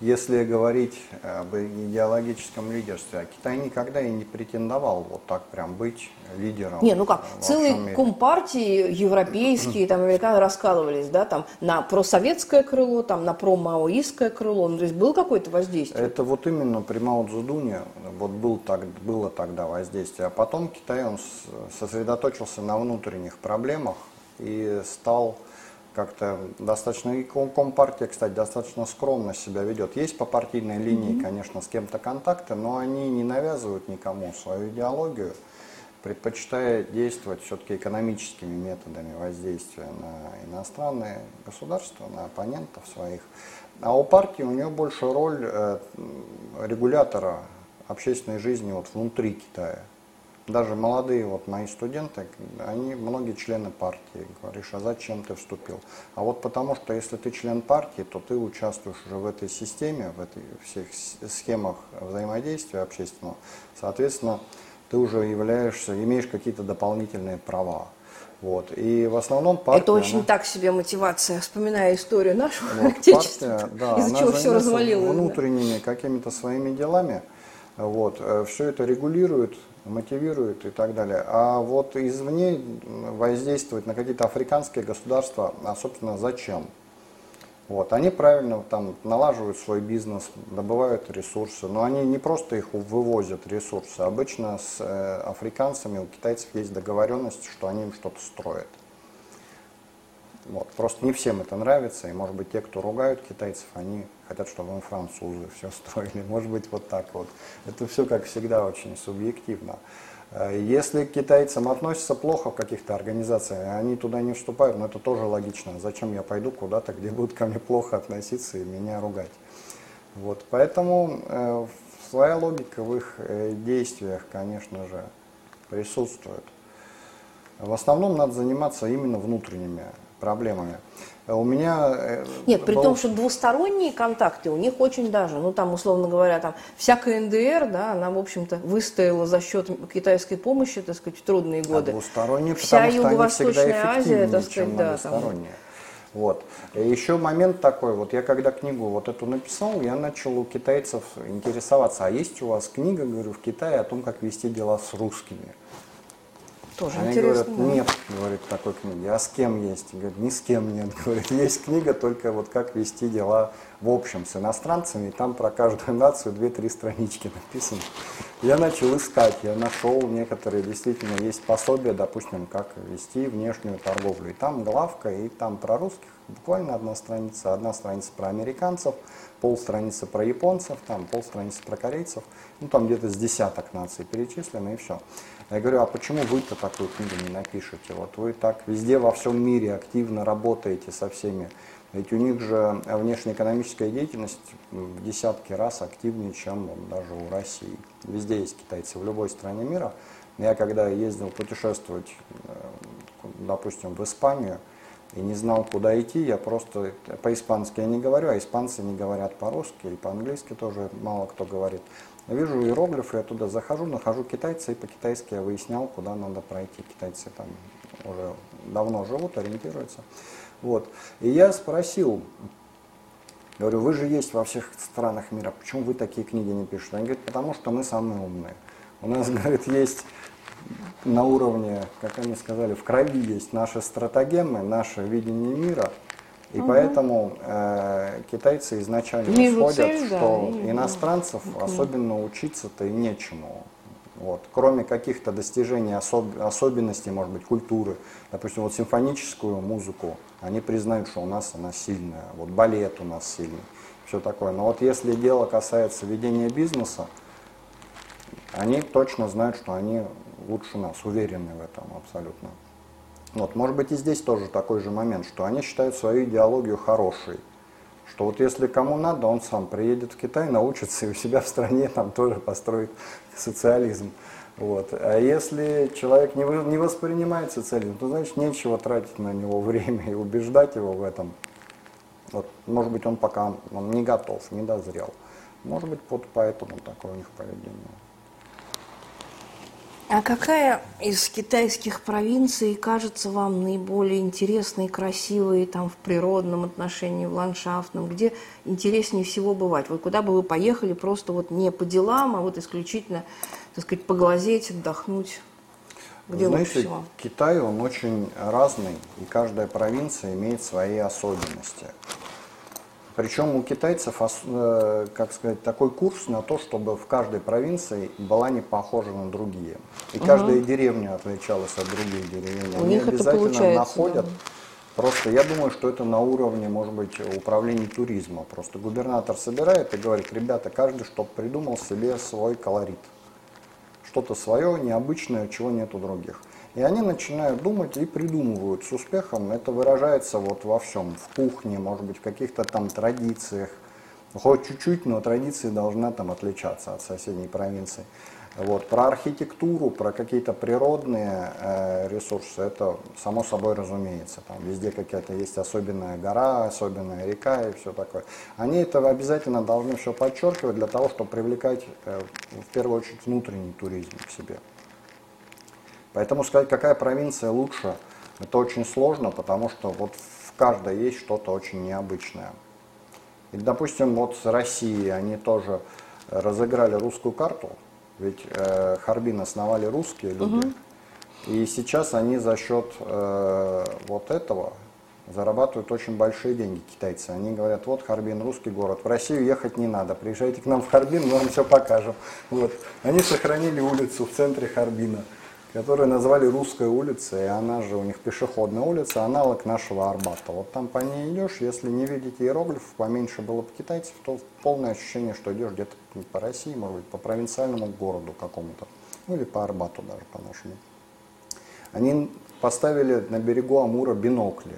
если говорить об идеологическом лидерстве, а Китай никогда и не претендовал вот так прям быть лидером. Не, ну как, целые мире. компартии европейские, там, американцы раскалывались, да, там, на просоветское крыло, там, на промаоистское крыло, ну, то есть было какое-то воздействие? Это вот именно при Мао Цзэдуне вот был так, было тогда воздействие, а потом Китай, он сосредоточился на внутренних проблемах и стал как-то достаточно, и Компартия, кстати, достаточно скромно себя ведет. Есть по партийной линии, mm-hmm. конечно, с кем-то контакты, но они не навязывают никому свою идеологию, предпочитая действовать все-таки экономическими методами воздействия на иностранные государства, на оппонентов своих. А у партии у нее больше роль э, регулятора общественной жизни вот внутри Китая даже молодые вот мои студенты, они многие члены партии. Говоришь, а зачем ты вступил? А вот потому что если ты член партии, то ты участвуешь уже в этой системе, в этой всех схемах взаимодействия общественного. Соответственно, ты уже являешься, имеешь какие-то дополнительные права. Вот. И в основном партия... Это очень она... так себе мотивация, вспоминая историю нашего вот, отечества, да, из-за чего все развалилось. внутренними да. какими-то своими делами. Вот. Э, все это регулирует мотивирует и так далее. А вот извне воздействовать на какие-то африканские государства, а собственно зачем? Вот, они правильно там налаживают свой бизнес, добывают ресурсы, но они не просто их вывозят ресурсы. Обычно с э, африканцами у китайцев есть договоренность, что они им что-то строят. Вот. Просто не всем это нравится, и может быть те, кто ругают китайцев, они хотят, чтобы им французы все строили. Может быть вот так вот. Это все, как всегда, очень субъективно. Э, если к китайцам относятся плохо в каких-то организациях, они туда не вступают, но это тоже логично. Зачем я пойду куда-то, где будут ко мне плохо относиться и меня ругать? Вот, поэтому э, своя логика в их э, действиях, конечно же, присутствует. В основном надо заниматься именно внутренними проблемами. У меня... Э, Нет, был... при том, что двусторонние контакты у них очень даже, ну там, условно говоря, там вся КНДР, да, она, в общем-то, выстояла за счет китайской помощи, так сказать, в трудные а годы. А двусторонние, Вся Юго-Восточная Азия, так сказать, да. Там... Вот. И еще момент такой, вот я когда книгу вот эту написал, я начал у китайцев интересоваться, а есть у вас книга, говорю, в Китае о том, как вести дела с русскими? Тоже Они интересно. говорят, нет, говорит, такой книги. А с кем есть? Говорит, ни с кем нет. Говорит, есть книга только вот как вести дела в общем с иностранцами. И там про каждую нацию две-три странички написано. Я начал искать, я нашел некоторые, действительно, есть пособия, допустим, как вести внешнюю торговлю. И там главка, и там про русских буквально одна страница. Одна страница про американцев, полстраницы про японцев, там полстраницы про корейцев. Ну, там где-то с десяток наций перечислено, и все. Я говорю, а почему вы-то такую книгу не напишете? Вот вы так везде во всем мире активно работаете со всеми. Ведь у них же внешнеэкономическая деятельность в десятки раз активнее, чем даже у России. Везде есть китайцы, в любой стране мира. Я когда ездил путешествовать, э, допустим, в Испанию, и не знал, куда идти, я просто по-испански я не говорю, а испанцы не говорят по-русски, и по-английски тоже мало кто говорит. Вижу иероглифы, я туда захожу, нахожу китайца, и по-китайски я выяснял, куда надо пройти. Китайцы там уже давно живут, ориентируются. Вот. И я спросил, говорю, вы же есть во всех странах мира, почему вы такие книги не пишете? Они говорят, потому что мы самые умные. У нас, говорит, есть на уровне, как они сказали, в крови есть наши стратегемы, наше видение мира, И угу. поэтому э, китайцы изначально исходят, цель, что да, иностранцев угу. особенно учиться-то и нечему. Вот. Кроме каких-то достижений особ, особенностей, может быть, культуры. Допустим, вот симфоническую музыку, они признают, что у нас она сильная. Вот балет у нас сильный, все такое. Но вот если дело касается ведения бизнеса, они точно знают, что они лучше нас, уверены в этом абсолютно. Вот, может быть, и здесь тоже такой же момент, что они считают свою идеологию хорошей. Что вот если кому надо, он сам приедет в Китай, научится и у себя в стране там тоже построит социализм. Вот. А если человек не, не воспринимает социализм, то значит нечего тратить на него время и убеждать его в этом. Вот, может быть, он пока он не готов, не дозрел. Может быть, вот поэтому такое у них поведение. А какая из китайских провинций кажется вам наиболее интересной, красивой там, в природном отношении, в ландшафтном? Где интереснее всего бывать? Вот куда бы вы поехали просто вот не по делам, а вот исключительно, так сказать, поглазеть, отдохнуть? Где Знаете, всего? Китай, он очень разный, и каждая провинция имеет свои особенности. Причем у китайцев, э, как сказать, такой курс на то, чтобы в каждой провинции была не похожа на другие. И угу. каждая деревня отличалась от других деревень. У Они обязательно находят. Да. Просто я думаю, что это на уровне, может быть, управления туризма. Просто губернатор собирает и говорит, ребята, каждый, чтобы придумал себе свой колорит. Что-то свое, необычное, чего нет у других. И они начинают думать и придумывают с успехом. Это выражается вот во всем. В кухне, может быть, в каких-то там традициях. Хоть чуть-чуть, но традиции должна там отличаться от соседней провинции. Вот. Про архитектуру, про какие-то природные э, ресурсы, это само собой разумеется. Там везде какая-то есть особенная гора, особенная река и все такое. Они это обязательно должны все подчеркивать для того, чтобы привлекать э, в первую очередь внутренний туризм к себе. Поэтому сказать, какая провинция лучше, это очень сложно, потому что вот в каждой есть что-то очень необычное. И, допустим, вот с Россией они тоже разыграли русскую карту, ведь э, Харбин основали русские люди, угу. и сейчас они за счет э, вот этого зарабатывают очень большие деньги китайцы. Они говорят, вот Харбин, русский город, в Россию ехать не надо, приезжайте к нам в Харбин, мы вам все покажем. Вот. Они сохранили улицу в центре Харбина которую назвали Русской улицей, и она же у них пешеходная улица, аналог нашего Арбата. Вот там по ней идешь, если не видеть иероглифов, поменьше было бы китайцев, то полное ощущение, что идешь где-то по России, может быть, по провинциальному городу какому-то, ну или по Арбату даже по-нашему. Они поставили на берегу Амура бинокли,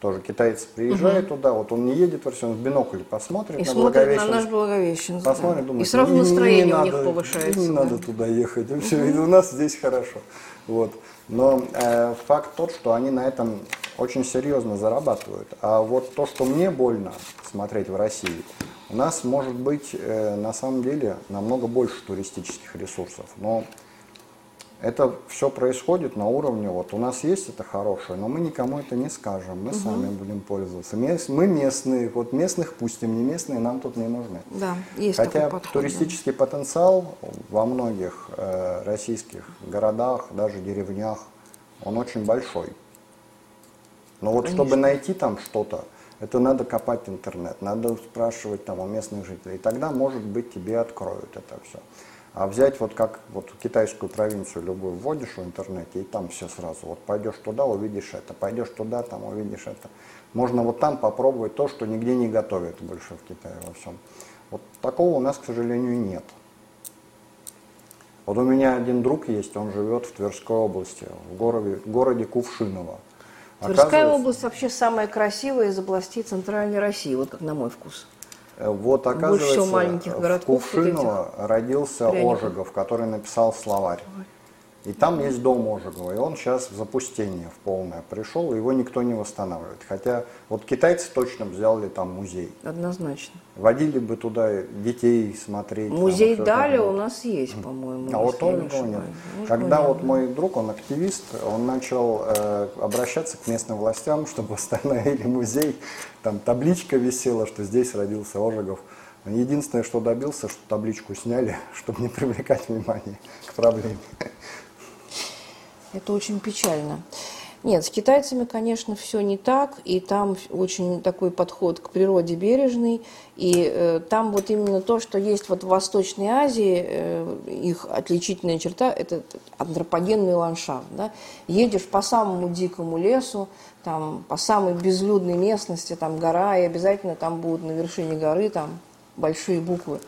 тоже китайцы приезжают угу. туда, вот он не едет в Россию, он в бинокль посмотрит и на смотрит на наш Благовещенск. Посмотрит, да. думает, и сразу настроение не, у них повышается. Не да. надо туда ехать, и все, и у нас здесь хорошо. Вот. Но э, факт тот, что они на этом очень серьезно зарабатывают. А вот то, что мне больно смотреть в России, у нас может быть э, на самом деле намного больше туристических ресурсов. Но это все происходит на уровне, вот у нас есть это хорошее, но мы никому это не скажем, мы угу. сами будем пользоваться. Мы местные, вот местных пустим, не местные нам тут не нужны. Да, есть Хотя такой подход, туристический да. потенциал во многих э, российских городах, даже деревнях, он очень большой. Но вот Конечно. чтобы найти там что-то, это надо копать интернет, надо спрашивать там у местных жителей. И тогда, может быть, тебе откроют это все. А взять вот как вот китайскую провинцию любую вводишь в интернете, и там все сразу. Вот пойдешь туда, увидишь это, пойдешь туда, там увидишь это. Можно вот там попробовать то, что нигде не готовят больше в Китае во всем. Вот такого у нас, к сожалению, нет. Вот у меня один друг есть, он живет в Тверской области, в городе, в городе Кувшиново. Тверская область вообще самая красивая из областей Центральной России, вот как на мой вкус. Э, вот, оказывается, городков в Кувшиново родился. Ожегов, который написал словарь. И там есть дом Ожегова, и он сейчас в запустение в полное пришел, его никто не восстанавливает. Хотя вот китайцы точно сделали там музей. Однозначно. Водили бы туда детей смотреть. Музей там, Дали у нас есть, по-моему. А вот он его нет. Может, Когда вот мой друг, он активист, он начал э, обращаться к местным властям, чтобы восстановили музей. Там табличка висела, что здесь родился Ожегов. Единственное, что добился, что табличку сняли, чтобы не привлекать внимание к проблеме. Это очень печально. Нет, с китайцами, конечно, все не так, и там очень такой подход к природе бережный, и э, там вот именно то, что есть вот в Восточной Азии, э, их отличительная черта – это антропогенный ландшафт. Да? Едешь по самому дикому лесу, там, по самой безлюдной местности, там гора, и обязательно там будут на вершине горы там большие буквы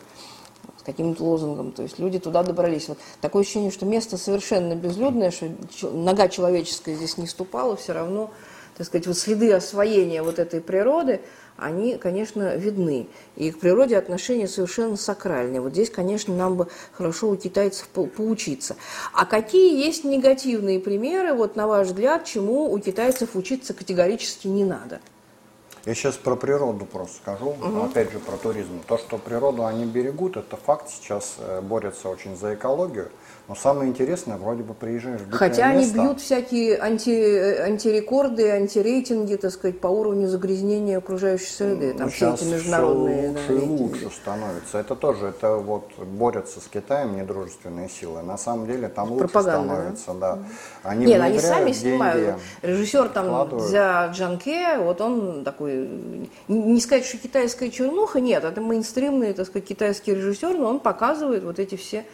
каким-то лозунгом. То есть люди туда добрались. Вот такое ощущение, что место совершенно безлюдное, что нога человеческая здесь не ступала, все равно, так сказать, вот следы освоения вот этой природы, они, конечно, видны. И к природе отношения совершенно сакральные. Вот здесь, конечно, нам бы хорошо у китайцев по поучиться. А какие есть негативные примеры, вот на ваш взгляд, чему у китайцев учиться категорически не надо? Я сейчас про природу просто скажу, угу. опять же про туризм. То, что природу они берегут, это факт. Сейчас э, борются очень за экологию. Но самое интересное, вроде бы приезжаешь в Хотя место, они бьют всякие анти, э, антирекорды, антирейтинги, так сказать, по уровню загрязнения окружающей среды. Там ну, все эти международные. Все лучше да, и лучше становится. Это тоже, это вот борются с Китаем недружественные силы. На самом деле там лучше Пропаганда, становится, да. да. Они Нет, они сами снимают. Режиссер там для Джанке, вот он такой, не сказать, что китайская чернуха, нет, это мейнстримный, так сказать, китайский режиссер, но он показывает вот эти все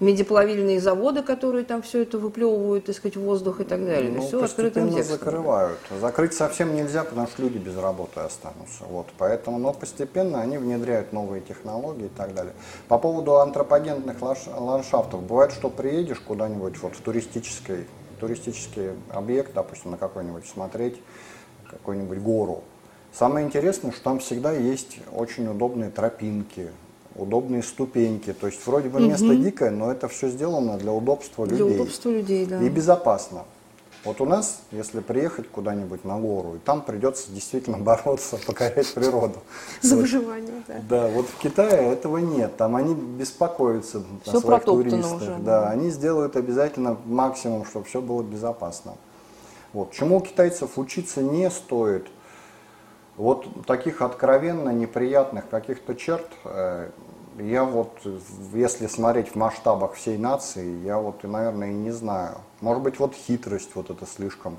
медиплавильные заводы, которые там все это выплевывают, так сказать, воздух и так далее. Ну, все открытым текстом. закрывают. Закрыть совсем нельзя, потому что люди без работы останутся. Вот, поэтому, но постепенно они внедряют новые технологии и так далее. По поводу антропогенных ландшафтов. Бывает, что приедешь куда-нибудь вот в туристический, туристический объект, допустим, на какой-нибудь смотреть, какую-нибудь гору. Самое интересное, что там всегда есть очень удобные тропинки, удобные ступеньки. То есть вроде бы место угу. дикое, но это все сделано для удобства для людей. Для удобства людей, да. И безопасно. Вот у нас, если приехать куда-нибудь на гору, и там придется действительно бороться, покорять природу. За выживание, да. Да, вот в Китае этого нет. Там они беспокоятся все о своих туристах. Уже, да. да, они сделают обязательно максимум, чтобы все было безопасно. Вот. Чему у китайцев учиться не стоит – вот таких откровенно неприятных каких-то черт, э, я вот, если смотреть в масштабах всей нации, я вот, наверное, и не знаю. Может быть, вот хитрость вот это слишком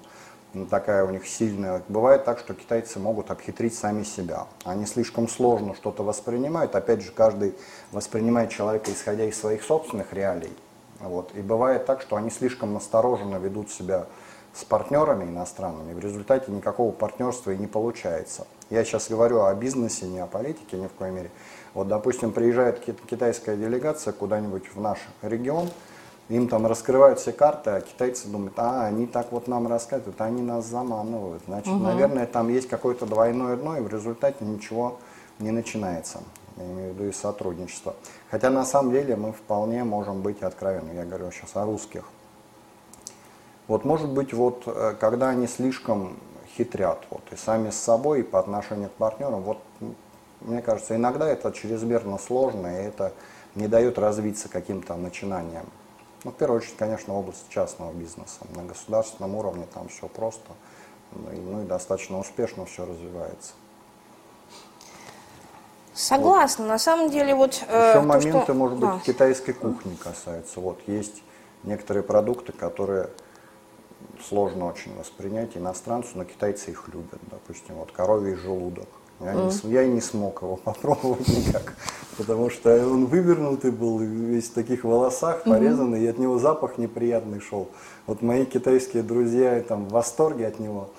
такая у них сильная. Бывает так, что китайцы могут обхитрить сами себя. Они слишком сложно что-то воспринимают. Опять же, каждый воспринимает человека, исходя из своих собственных реалий. Вот. И бывает так, что они слишком настороженно ведут себя с партнерами иностранными, в результате никакого партнерства и не получается. Я сейчас говорю о бизнесе, не о политике ни в коей мере. Вот, допустим, приезжает китайская делегация куда-нибудь в наш регион, им там раскрывают все карты, а китайцы думают, а, они так вот нам рассказывают, они нас заманывают. Значит, угу. наверное, там есть какое-то двойное дно, и в результате ничего не начинается. Я имею в виду и сотрудничество. Хотя на самом деле мы вполне можем быть откровенны. Я говорю сейчас о русских вот может быть, вот э, когда они слишком хитрят, вот, и сами с собой, и по отношению к партнерам, вот, мне кажется, иногда это чрезмерно сложно, и это не дает развиться каким-то начинаниям. Ну, в первую очередь, конечно, область частного бизнеса. На государственном уровне там все просто, ну и, ну, и достаточно успешно все развивается. Согласна. Вот. На самом деле, вот... Э, Еще моменты, что... может быть, да. китайской кухни касаются. Вот есть некоторые продукты, которые сложно очень воспринять иностранцу, но китайцы их любят. Допустим, вот коровий желудок. Я, mm. не, я не смог его попробовать никак, потому что он вывернутый был, весь в таких волосах, порезанный, mm-hmm. и от него запах неприятный шел. Вот мои китайские друзья там в восторге от него.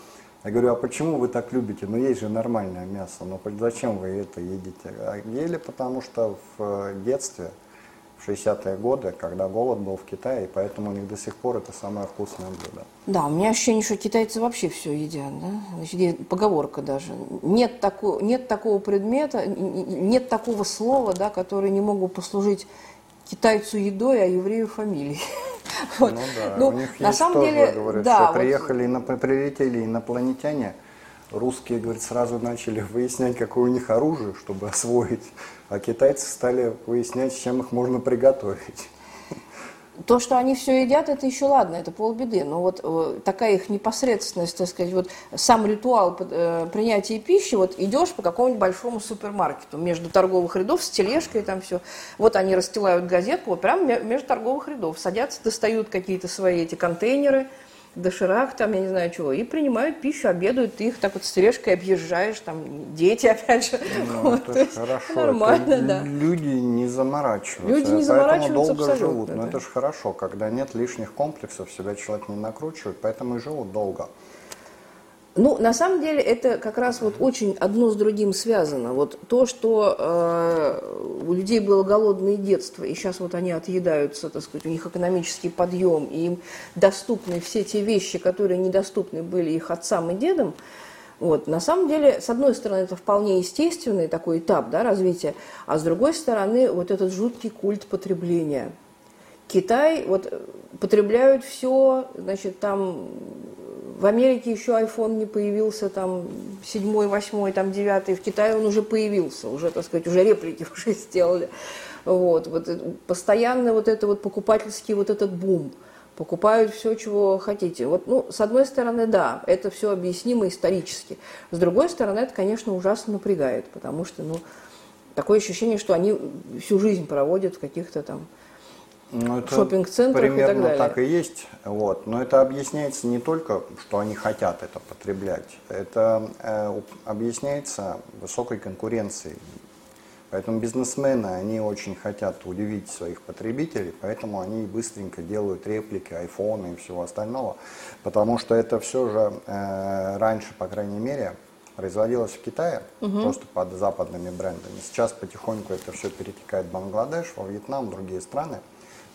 Я говорю, а почему вы так любите? Ну есть же нормальное мясо, но зачем вы это едите? А ели, потому что в детстве в 60-е годы, когда голод был в Китае, и поэтому у них до сих пор это самое вкусное блюдо. Да, у меня ощущение, что китайцы вообще все едят, да? Значит, поговорка даже. Нет, тако, нет такого предмета, нет такого слова, да, которое не могло послужить китайцу едой, а еврею фамилией. Вот. Ну да, ну, у них на есть самом тоже, деле, говорят, да, что приехали, вот... прилетели инопланетяне, русские, говорит, сразу начали выяснять, какое у них оружие, чтобы освоить, а китайцы стали выяснять, чем их можно приготовить. То, что они все едят, это еще ладно, это полбеды. Но вот э, такая их непосредственность, так сказать, вот сам ритуал э, принятия пищи, вот идешь по какому-нибудь большому супермаркету между торговых рядов с тележкой, там все. Вот они расстилают газетку, вот прямо между торговых рядов, садятся, достают какие-то свои эти контейнеры, доширак, там, я не знаю чего, и принимают пищу, обедают, ты их так вот с тележкой объезжаешь, там, дети, опять же. Ну, вот, это хорошо. Нормально, это да. Люди не заморачиваются. Люди не поэтому заморачиваются долго абсолютно, живут. Но да. это же хорошо, когда нет лишних комплексов, себя человек не накручивает, поэтому и живут долго. Ну, на самом деле, это как раз вот очень одно с другим связано. Вот то, что э, у людей было голодное детство, и сейчас вот они отъедаются, так сказать, у них экономический подъем, и им доступны все те вещи, которые недоступны были их отцам и дедам, вот, на самом деле, с одной стороны, это вполне естественный такой этап да, развития, а с другой стороны, вот этот жуткий культ потребления. Китай, вот, э, потребляют все, значит, там в Америке еще iPhone не появился, там, седьмой, восьмой, там, девятый. В Китае он уже появился, уже, так сказать, уже реплики уже сделали. Вот, вот э, постоянно вот это вот покупательский вот этот бум. Покупают все, чего хотите. Вот, ну, с одной стороны, да, это все объяснимо исторически. С другой стороны, это, конечно, ужасно напрягает, потому что, ну, такое ощущение, что они всю жизнь проводят в каких-то там Ну, это шопинг-центрах и так примерно далее. так и есть. Вот. Но это объясняется не только, что они хотят это потреблять. Это э, объясняется высокой конкуренцией. Поэтому бизнесмены, они очень хотят удивить своих потребителей, поэтому они быстренько делают реплики айфона и всего остального. Потому что это все же э, раньше, по крайней мере, производилось в Китае, просто под западными брендами. Сейчас потихоньку это все перетекает в Бангладеш, во Вьетнам, в другие страны.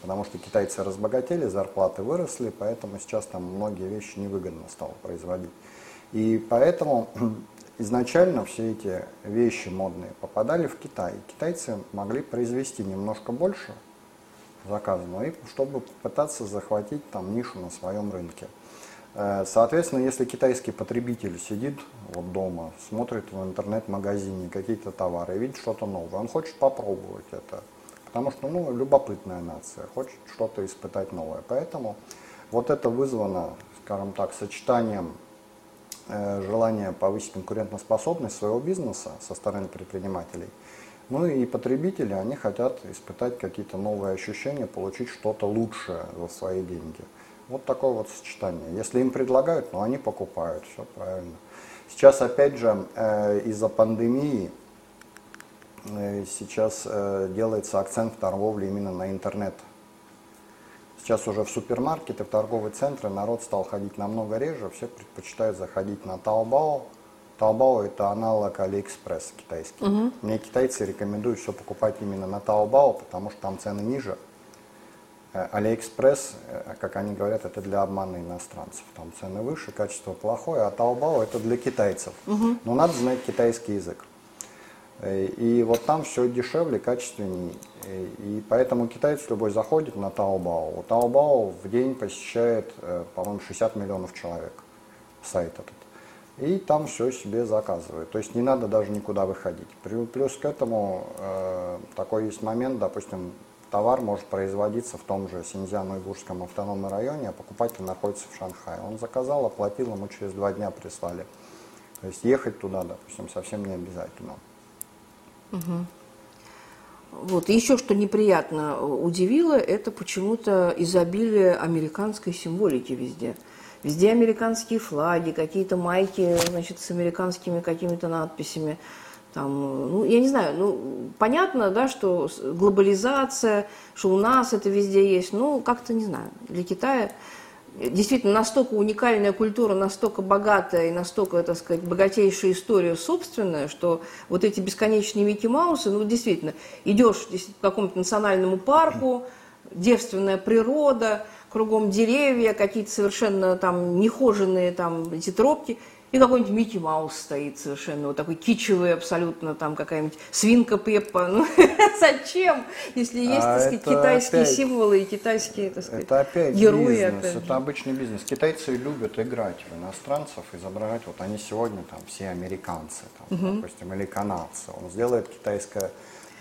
Потому что китайцы разбогатели, зарплаты выросли, поэтому сейчас там многие вещи невыгодно стало производить. И поэтому изначально все эти вещи модные попадали в Китай. Китайцы могли произвести немножко больше заказанного, и чтобы попытаться захватить там нишу на своем рынке. Э, Соответственно, если китайский потребитель сидит вот дома, смотрит в интернет-магазине какие-то товары, видит что-то новое, он хочет попробовать это, потому что, ну, любопытная нация, хочет что-то испытать новое. Поэтому вот это вызвано, скажем так, сочетанием э, желания повысить конкурентоспособность своего бизнеса со стороны предпринимателей. Ну и потребители, они хотят испытать какие-то новые ощущения, получить что-то лучшее за свои деньги. Вот такое вот сочетание. Если им предлагают, ну они покупают, все правильно. Сейчас, опять же, э, из-за пандемии сейчас э, делается акцент в торговле именно на интернет. Сейчас уже в супермаркеты, в торговые центры народ стал ходить намного реже, все предпочитают заходить на Taobao. Taobao это аналог AliExpress китайский. Мне китайцы рекомендуют все покупать именно на Taobao, потому что там цены ниже. Э, AliExpress, э, как они говорят, это для обмана иностранцев. Там цены выше, качество плохое, а Taobao это для китайцев. Но надо знать китайский язык. Э, И вот там все дешевле, качественнее. Э, И поэтому китаец любой заходит на. У Taobao в день посещает, э, по-моему, 60 миллионов человек сайт этот. И там все себе заказывают. То есть не надо даже никуда выходить. Плю- Плюс к этому такой есть момент, допустим, товар может производиться в том же Синьцзян-Уйгурском автономном районе, а покупатель находится в Шанхае. Он заказал, оплатил, ему через два дня прислали. То есть ехать туда, допустим, совсем не обязательно. Вот. И еще что неприятно удивило, это почему-то изобилие американской символики везде. Везде американские флаги, какие-то майки, значит, с американскими какими-то надписями. Там, ну, я не знаю, ну, понятно, да, что глобализация, что у нас это везде есть, ну, как-то, не знаю, для Китая действительно настолько уникальная культура, настолько богатая и настолько, так сказать, богатейшая история собственная, что вот эти бесконечные Микки Маусы, ну, действительно, идешь по какому-то национальному парку, девственная природа, кругом деревья, какие-то совершенно там нехоженные там эти тропки, и какой-нибудь Микки Маус стоит совершенно, вот такой кичевый абсолютно, там какая-нибудь свинка Пеппа. Ну, зачем, если есть, А так сказать, китайские опять- символы и китайские, так сказать, Это опять герои. бизнес, опять это обычный бизнес. Китайцы любят играть в иностранцев, изображать, вот они сегодня там все американцы, там, допустим, или канадцы. Он сделает китайское,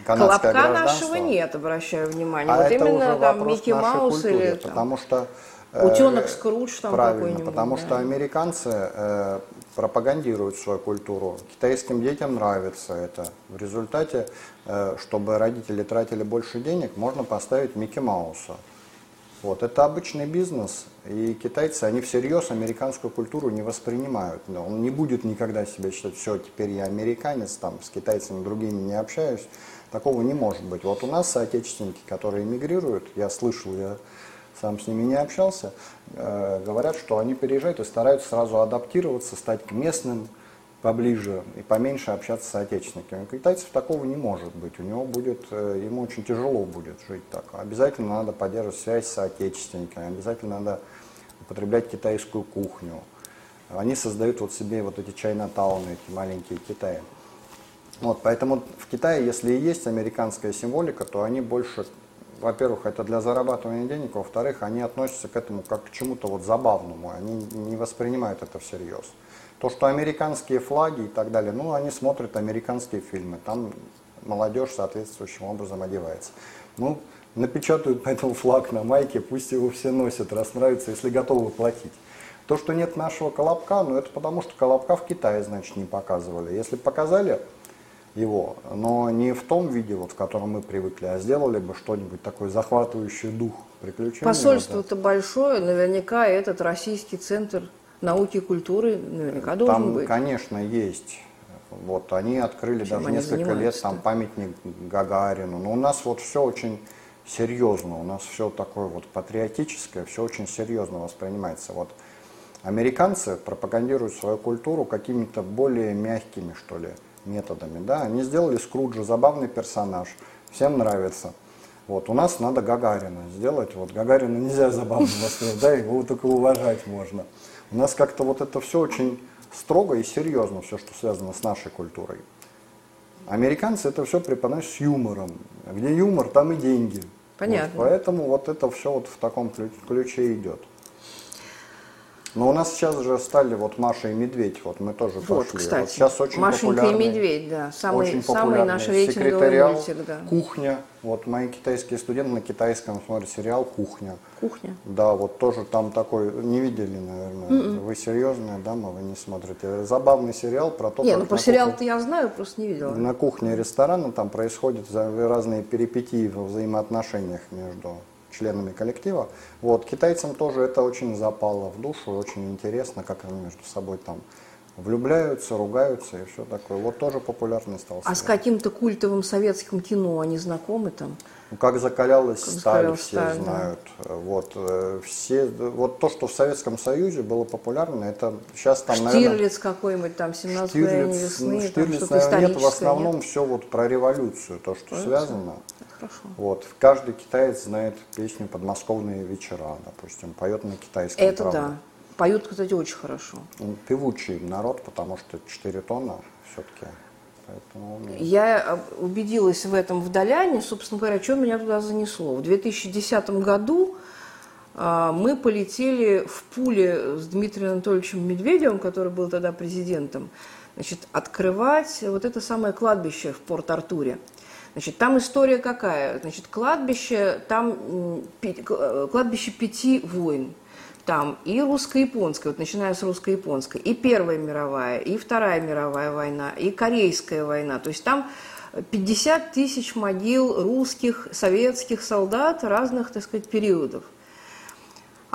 канадское Колобка нашего нет, обращаю внимание. А вот это именно там Микки Маус культуре, или там, потому что э, Утенок Скрудж там правильно, какой-нибудь. потому да. что американцы э, пропагандируют свою культуру. Китайским детям нравится это. В результате, э, чтобы родители тратили больше денег, можно поставить Микки Мауса. Вот, это обычный бизнес, и китайцы, они всерьез американскую культуру не воспринимают. Но он не будет никогда себя считать, все, теперь я американец, там, с китайцами другими не общаюсь. Такого не может быть. Вот у нас соотечественники, которые эмигрируют, я слышал, я сам с ними не общался, э, говорят, что они переезжают и стараются сразу адаптироваться, стать к местным, поближе и поменьше общаться с соотечественниками. У китайцев такого не может быть. У него будет, э, ему очень тяжело будет жить так. Обязательно надо поддерживать связь с соотечественниками, обязательно надо употреблять китайскую кухню. Они создают вот себе вот эти чайна-тауны, эти маленькие Китаи. Вот, поэтому в Китае, если и есть американская символика, то они больше, во-первых, это для зарабатывания денег, во-вторых, они относятся к этому как к чему-то вот забавному, они не воспринимают это всерьез. То, что американские флаги и так далее, ну, они смотрят американские фильмы, там молодежь соответствующим образом одевается. Ну, напечатают поэтому флаг на майке, пусть его все носят, раз нравится, если готовы платить. То, что нет нашего колобка, ну это потому, что колобка в Китае, значит, не показывали. Если показали его, но не в том виде, вот, в котором мы привыкли, а сделали бы что-нибудь такой захватывающий дух приключений. Посольство-то большое, наверняка этот российский центр науки и культуры наверняка должен там, быть. конечно, есть. Вот они открыли Чем даже они несколько лет там памятник Гагарину. Но у нас вот все очень серьезно, у нас все такое вот патриотическое, все очень серьезно воспринимается. Вот американцы пропагандируют свою культуру какими-то более мягкими, что ли, методами. Да? Они сделали Скруджа, забавный персонаж, всем нравится. Вот, у нас надо Гагарина сделать. Вот Гагарина нельзя забавно воспринимать, да, его только уважать можно. У нас как-то вот это все очень строго и серьезно, все, что связано с нашей культурой. Американцы это все преподносят с юмором. Где юмор, там и деньги. Понятно. Вот, поэтому вот это все вот в таком ключе идет. Но у нас сейчас же стали вот Маша и Медведь, вот мы тоже вот, пошли. Кстати, вот сейчас очень Машенька популярный, и Медведь, да, самый, очень самый наш рейтинговый мультик, да. Кухня, вот мои китайские студенты на китайском смотрят сериал Кухня. Кухня. Да, вот тоже там такой, не видели, наверное. Mm-mm. М-м. Вы серьезная дама, вы не смотрите. Забавный сериал про то, не, как ну про сериал-то я знаю, просто не видела. На кухне ресторана там происходят разные перипетии во взаимоотношениях между членами коллектива. Вот, китайцам тоже это очень запало в душу, очень интересно, как они между собой там влюбляются, ругаются и все такое. Вот тоже популярный стал. А с каким-то культовым советским кино они знакомы там? Ну, как закалялась как сталь, закалялась все сталь, знают. Да. Вот, э, все, вот то, что в Советском Союзе было популярно, это сейчас там, Штирлиц наверное... какой-нибудь там, 17 Штирлиц, весны. Ну, Штирлиц, там, наверное, нет, в основном нет? все вот про революцию, то, что Революция? связано. Хорошо. Вот. Каждый китаец знает песню «Подмосковные вечера», допустим, поет на китайском. Это правда. да. Поют, кстати, очень хорошо. Певучий народ, потому что 4 тонна все-таки. Поэтому... Я убедилась в этом в Доляне, собственно говоря, что меня туда занесло. В 2010 году а, мы полетели в Пуле с Дмитрием Анатольевичем Медведевым, который был тогда президентом, значит, открывать вот это самое кладбище в Порт-Артуре. Значит, там история какая? Значит, кладбище, там кладбище пяти войн. Там и русско-японская, вот начиная с русско-японской, и Первая мировая, и Вторая мировая война, и Корейская война. То есть там 50 тысяч могил русских, советских солдат разных, так сказать, периодов.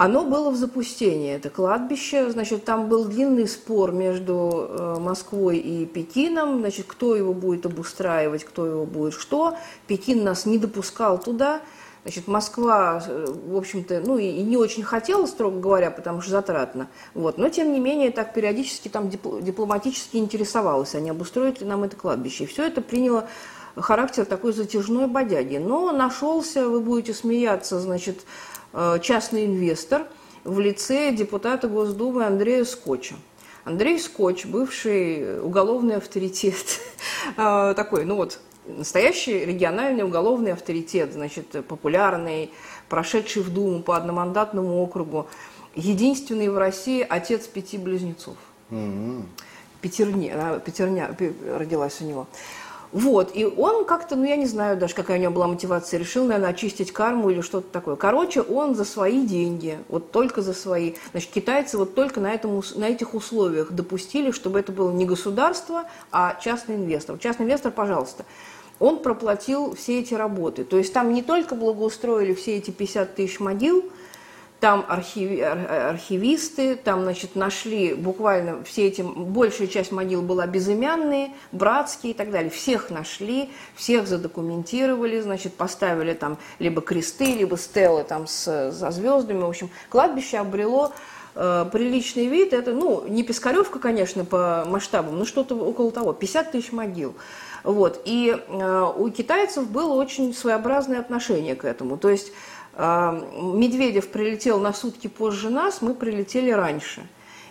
Оно было в запустении, это кладбище. Значит, там был длинный спор между э, Москвой и Пекином. Значит, кто его будет обустраивать, кто его будет что. Пекин нас не допускал туда. Значит, Москва, э, в общем-то, ну и, не очень хотела, строго говоря, потому что затратно. Вот. Но, тем не менее, так периодически там дипломатически интересовалась, они обустроят ли нам это кладбище. И все это приняло характер такой затяжной бодяги. Но нашелся, вы будете смеяться, значит, частный инвестор в лице депутата Госдумы Андрея Скотча. Андрей Скотч, бывший уголовный авторитет, э, такой, ну вот, настоящий региональный уголовный авторитет, значит, популярный, прошедший в Думу по одномандатному округу, единственный в России отец пяти близнецов. Mm-hmm. Пятерня, пятерня родилась у него. Вот, и он как-то, ну я не знаю даже, какая у него была мотивация, решил, наверное, очистить карму или что-то такое. Короче, он за свои деньги, вот только за свои. Значит, китайцы вот только на, этом, на этих условиях допустили, чтобы это было не государство, а частный инвестор. Частный инвестор, пожалуйста. он проплатил все эти работы. То есть там не только благоустроили все эти 50 тысяч могил, там архиви, архивисты, там, значит, нашли буквально все эти, большая часть могил была безымянные, братские и так далее. Всех нашли, всех задокументировали, значит, поставили там либо кресты, либо стелы там с, со звездами. В общем, кладбище обрело э, приличный вид. Это, ну, не Пискаревка, конечно, по масштабам, но что-то около того, 50 тысяч могил. Вот. И э, у китайцев было очень своеобразное отношение к этому. То есть Медведев прилетел на сутки позже нас, мы прилетели раньше.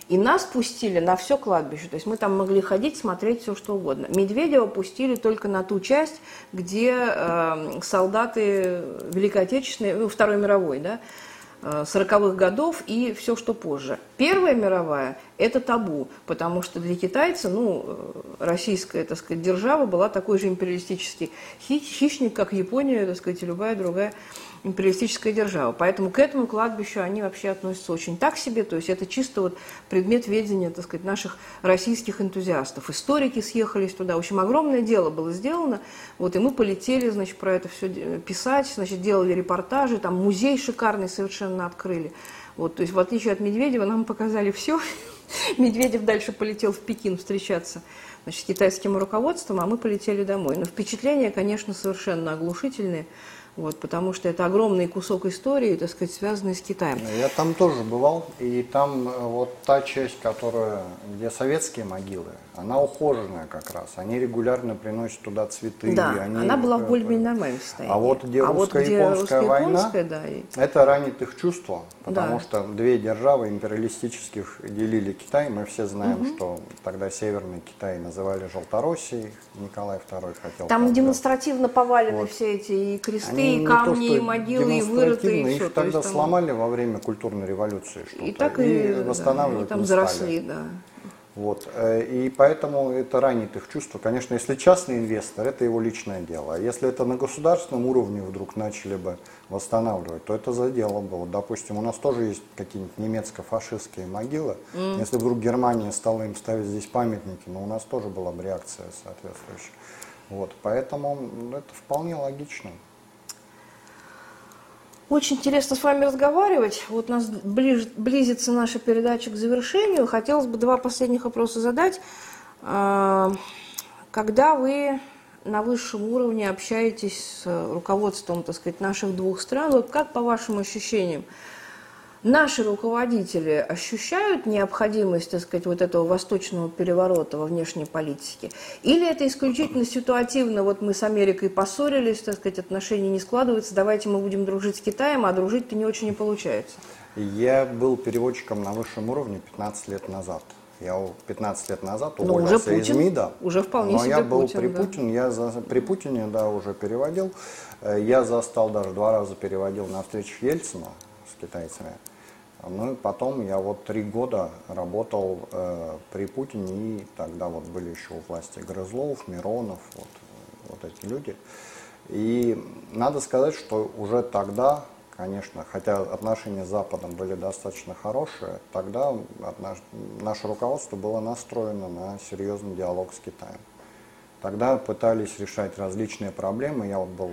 И нас пустили на все кладбище. То есть мы там могли ходить, смотреть все, что угодно. Медведева пустили только на ту часть, где э, солдаты Великой Отечественной, ну, Второй мировой, да, 40-х годов и все, что позже. Первая мировая – это табу, потому что для китайца, ну, российская, так сказать, держава была такой же империалистический хищник, как Япония, так сказать, и любая другая империалистическая держава. Поэтому к этому кладбищу они вообще относятся очень так себе, то есть это чисто вот предмет ведения, так сказать, наших российских энтузиастов. Историки съехались туда, в общем, огромное дело было сделано, вот, и мы полетели, значит, про это все писать, значит, делали репортажи, там музей шикарный совершенно открыли. Вот, то есть в отличие от Медведева нам показали все. Медведев дальше полетел в Пекин встречаться значит, с китайским руководством, а мы полетели домой. Но впечатления, конечно, совершенно оглушительные вот, потому что это огромный кусок истории, так сказать, связанный с Китаем. Я там тоже бывал, и там э, вот та часть, которая, где советские могилы, она ухоженная как раз. Они регулярно приносят туда цветы. Да, они, она была в более-менее нормальном состоянии. А вот где а русско-японская вот война, да, и... это ранит их чувства, потому да. что две державы империалистических делили Китай. Мы все знаем, угу. что тогда Северный Китай называли Желтороссией, Николай II хотел. Там правда. демонстративно повалены вот. все эти и кресты, Они и камни, то, и могилы, и вырытые. И их все. тогда там... сломали во время культурной революции что-то. И так и, и восстанавливать да, и там заросли, да. Вот. Э, и поэтому это ранит их чувство. Конечно, если частный инвестор, это его личное дело. А если это на государственном уровне вдруг начали бы восстанавливать, то это за дело было. Допустим, у нас тоже есть какие-нибудь немецко-фашистские могилы. Mm. Если вдруг Германия стала им ставить здесь памятники, но у нас тоже была бы реакция соответствующая. Вот. Поэтому это вполне логично. Очень интересно с вами разговаривать. Вот у нас ближ, близится наша передача к завершению. Хотелось бы два последних вопроса задать. А, когда вы на высшем уровне общаетесь с руководством, так сказать, наших двух стран, вот как по вашим ощущениям, наши руководители ощущают необходимость, так сказать, вот этого восточного переворота во внешней политике? Или это исключительно ситуативно, вот мы с Америкой поссорились, так сказать, отношения не складываются, давайте мы будем дружить с Китаем, а дружить-то не очень и получается? Я был переводчиком на высшем уровне 15 лет назад. Я 15 лет назад ну, уволился уже Путин, из МИДа. Уже вполне но себе я был Путин, при да. Путине, я за, при Путине, да, уже переводил. Э, я застал даже два раза переводил на встречах Ельцина с китайцами. Ну и потом я вот три года работал э, при Путине, и тогда вот были еще у власти Грызлов, Миронов, вот, вот эти люди. И надо сказать, что уже тогда, конечно, хотя отношения с Западом были достаточно хорошие, тогда наш, наше руководство было настроено на серьезный диалог с Китаем. Тогда пытались решать различные проблемы. Я вот был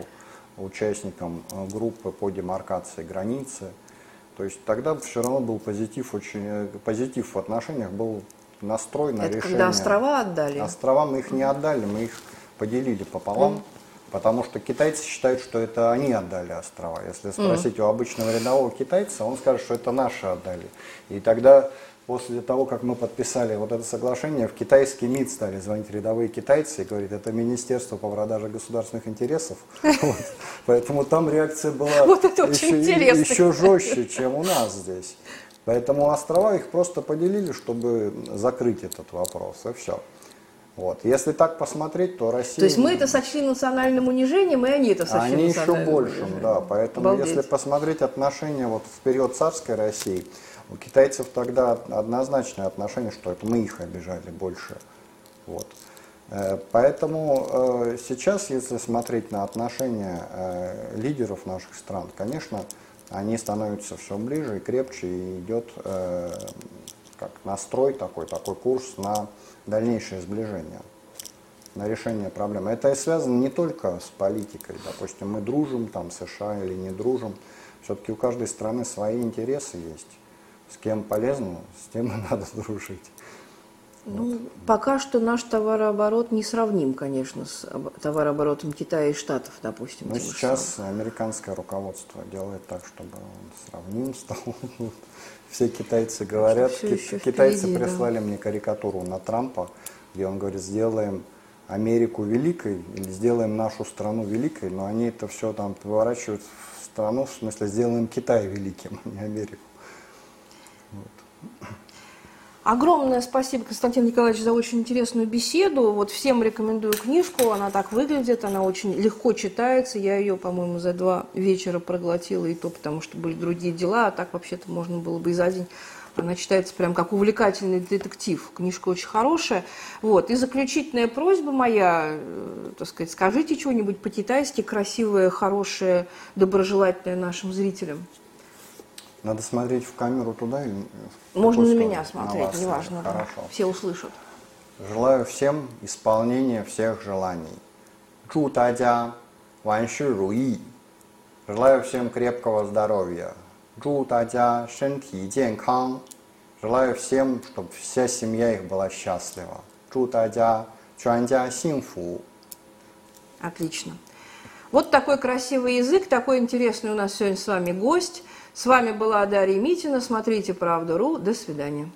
участником э, группы по демаркации границы. То есть тогда все равно был позитив, очень э, позитив в отношениях, был настрой на Это решение. когда острова отдали? Острова мы их не отдали, мы их поделили пополам. Mm. Потому что китайцы считают, что это они отдали острова. Если спросить mm. у обычного рядового китайца, он скажет, что это наши отдали. И тогда после того, как мы подписали вот это соглашение, в китайский МИД стали звонить рядовые китайцы и говорить, это Министерство по продаже государственных интересов. Вот. Поэтому там реакция была вот еще, еще жестче, чем у нас здесь. Поэтому острова их просто поделили, чтобы закрыть этот вопрос, и все. Вот. Если так посмотреть, то Россия... То есть мы это сочли национальным унижением, и они это сочли Они еще большим, да. Поэтому Обалдеть. если посмотреть отношения вот в период царской России, у китайцев тогда однозначное отношение, что это мы их обижали больше. Вот. Э, поэтому э, сейчас, если смотреть на отношения э, лидеров наших стран, конечно, они становятся все ближе и крепче, и идет как настрой такой, такой курс на дальнейшее сближение. на решение проблемы. Это и связано не только с политикой. Допустим, мы дружим там США или не дружим. Все-таки у каждой страны свои интересы есть. С кем полезно, с тем и надо дружить. Ну, вот. пока что наш товарооборот не сравним, конечно, с товарооборотом Китая и Штатов, допустим. Но сейчас самым. американское руководство делает так, чтобы он сравним стал. Все китайцы говорят, Все ки- китайцы впереди, прислали да. мне карикатуру на Трампа, где он говорит, сделаем Америку великой или сделаем нашу страну великой, но они это все там поворачивают в страну, в смысле сделаем Китай великим, а не Америку. Огромное спасибо, Константин Николаевич, за очень интересную беседу. Вот всем рекомендую книжку, она так выглядит, она очень легко читается. Я ее, по-моему, за два вечера проглотила, и то потому, что были другие дела, а так вообще-то можно было бы и за день. Она читается прям как увлекательный детектив. Книжка очень хорошая. Вот. И заключительная просьба моя, э, так сказать, скажите что-нибудь по-китайски красивое, хорошее, доброжелательное нашим зрителям. Надо смотреть в камеру туда или Можно на меня смотреть, на неважно. Хорошо. Все услышат. Желаю всем исполнения всех желаний. Чу тадя, ванши руи. Желаю всем крепкого здоровья. Чу тадя, шенти 健康. Желаю всем, чтобы вся семья их была счастлива. Чу тадя, чуанджа синфу. Отлично. Вот такой красивый язык, такой интересный у нас сегодня с вами гость. С вами была Дарья Митина. Смотрите «Правду.ру». До свидания.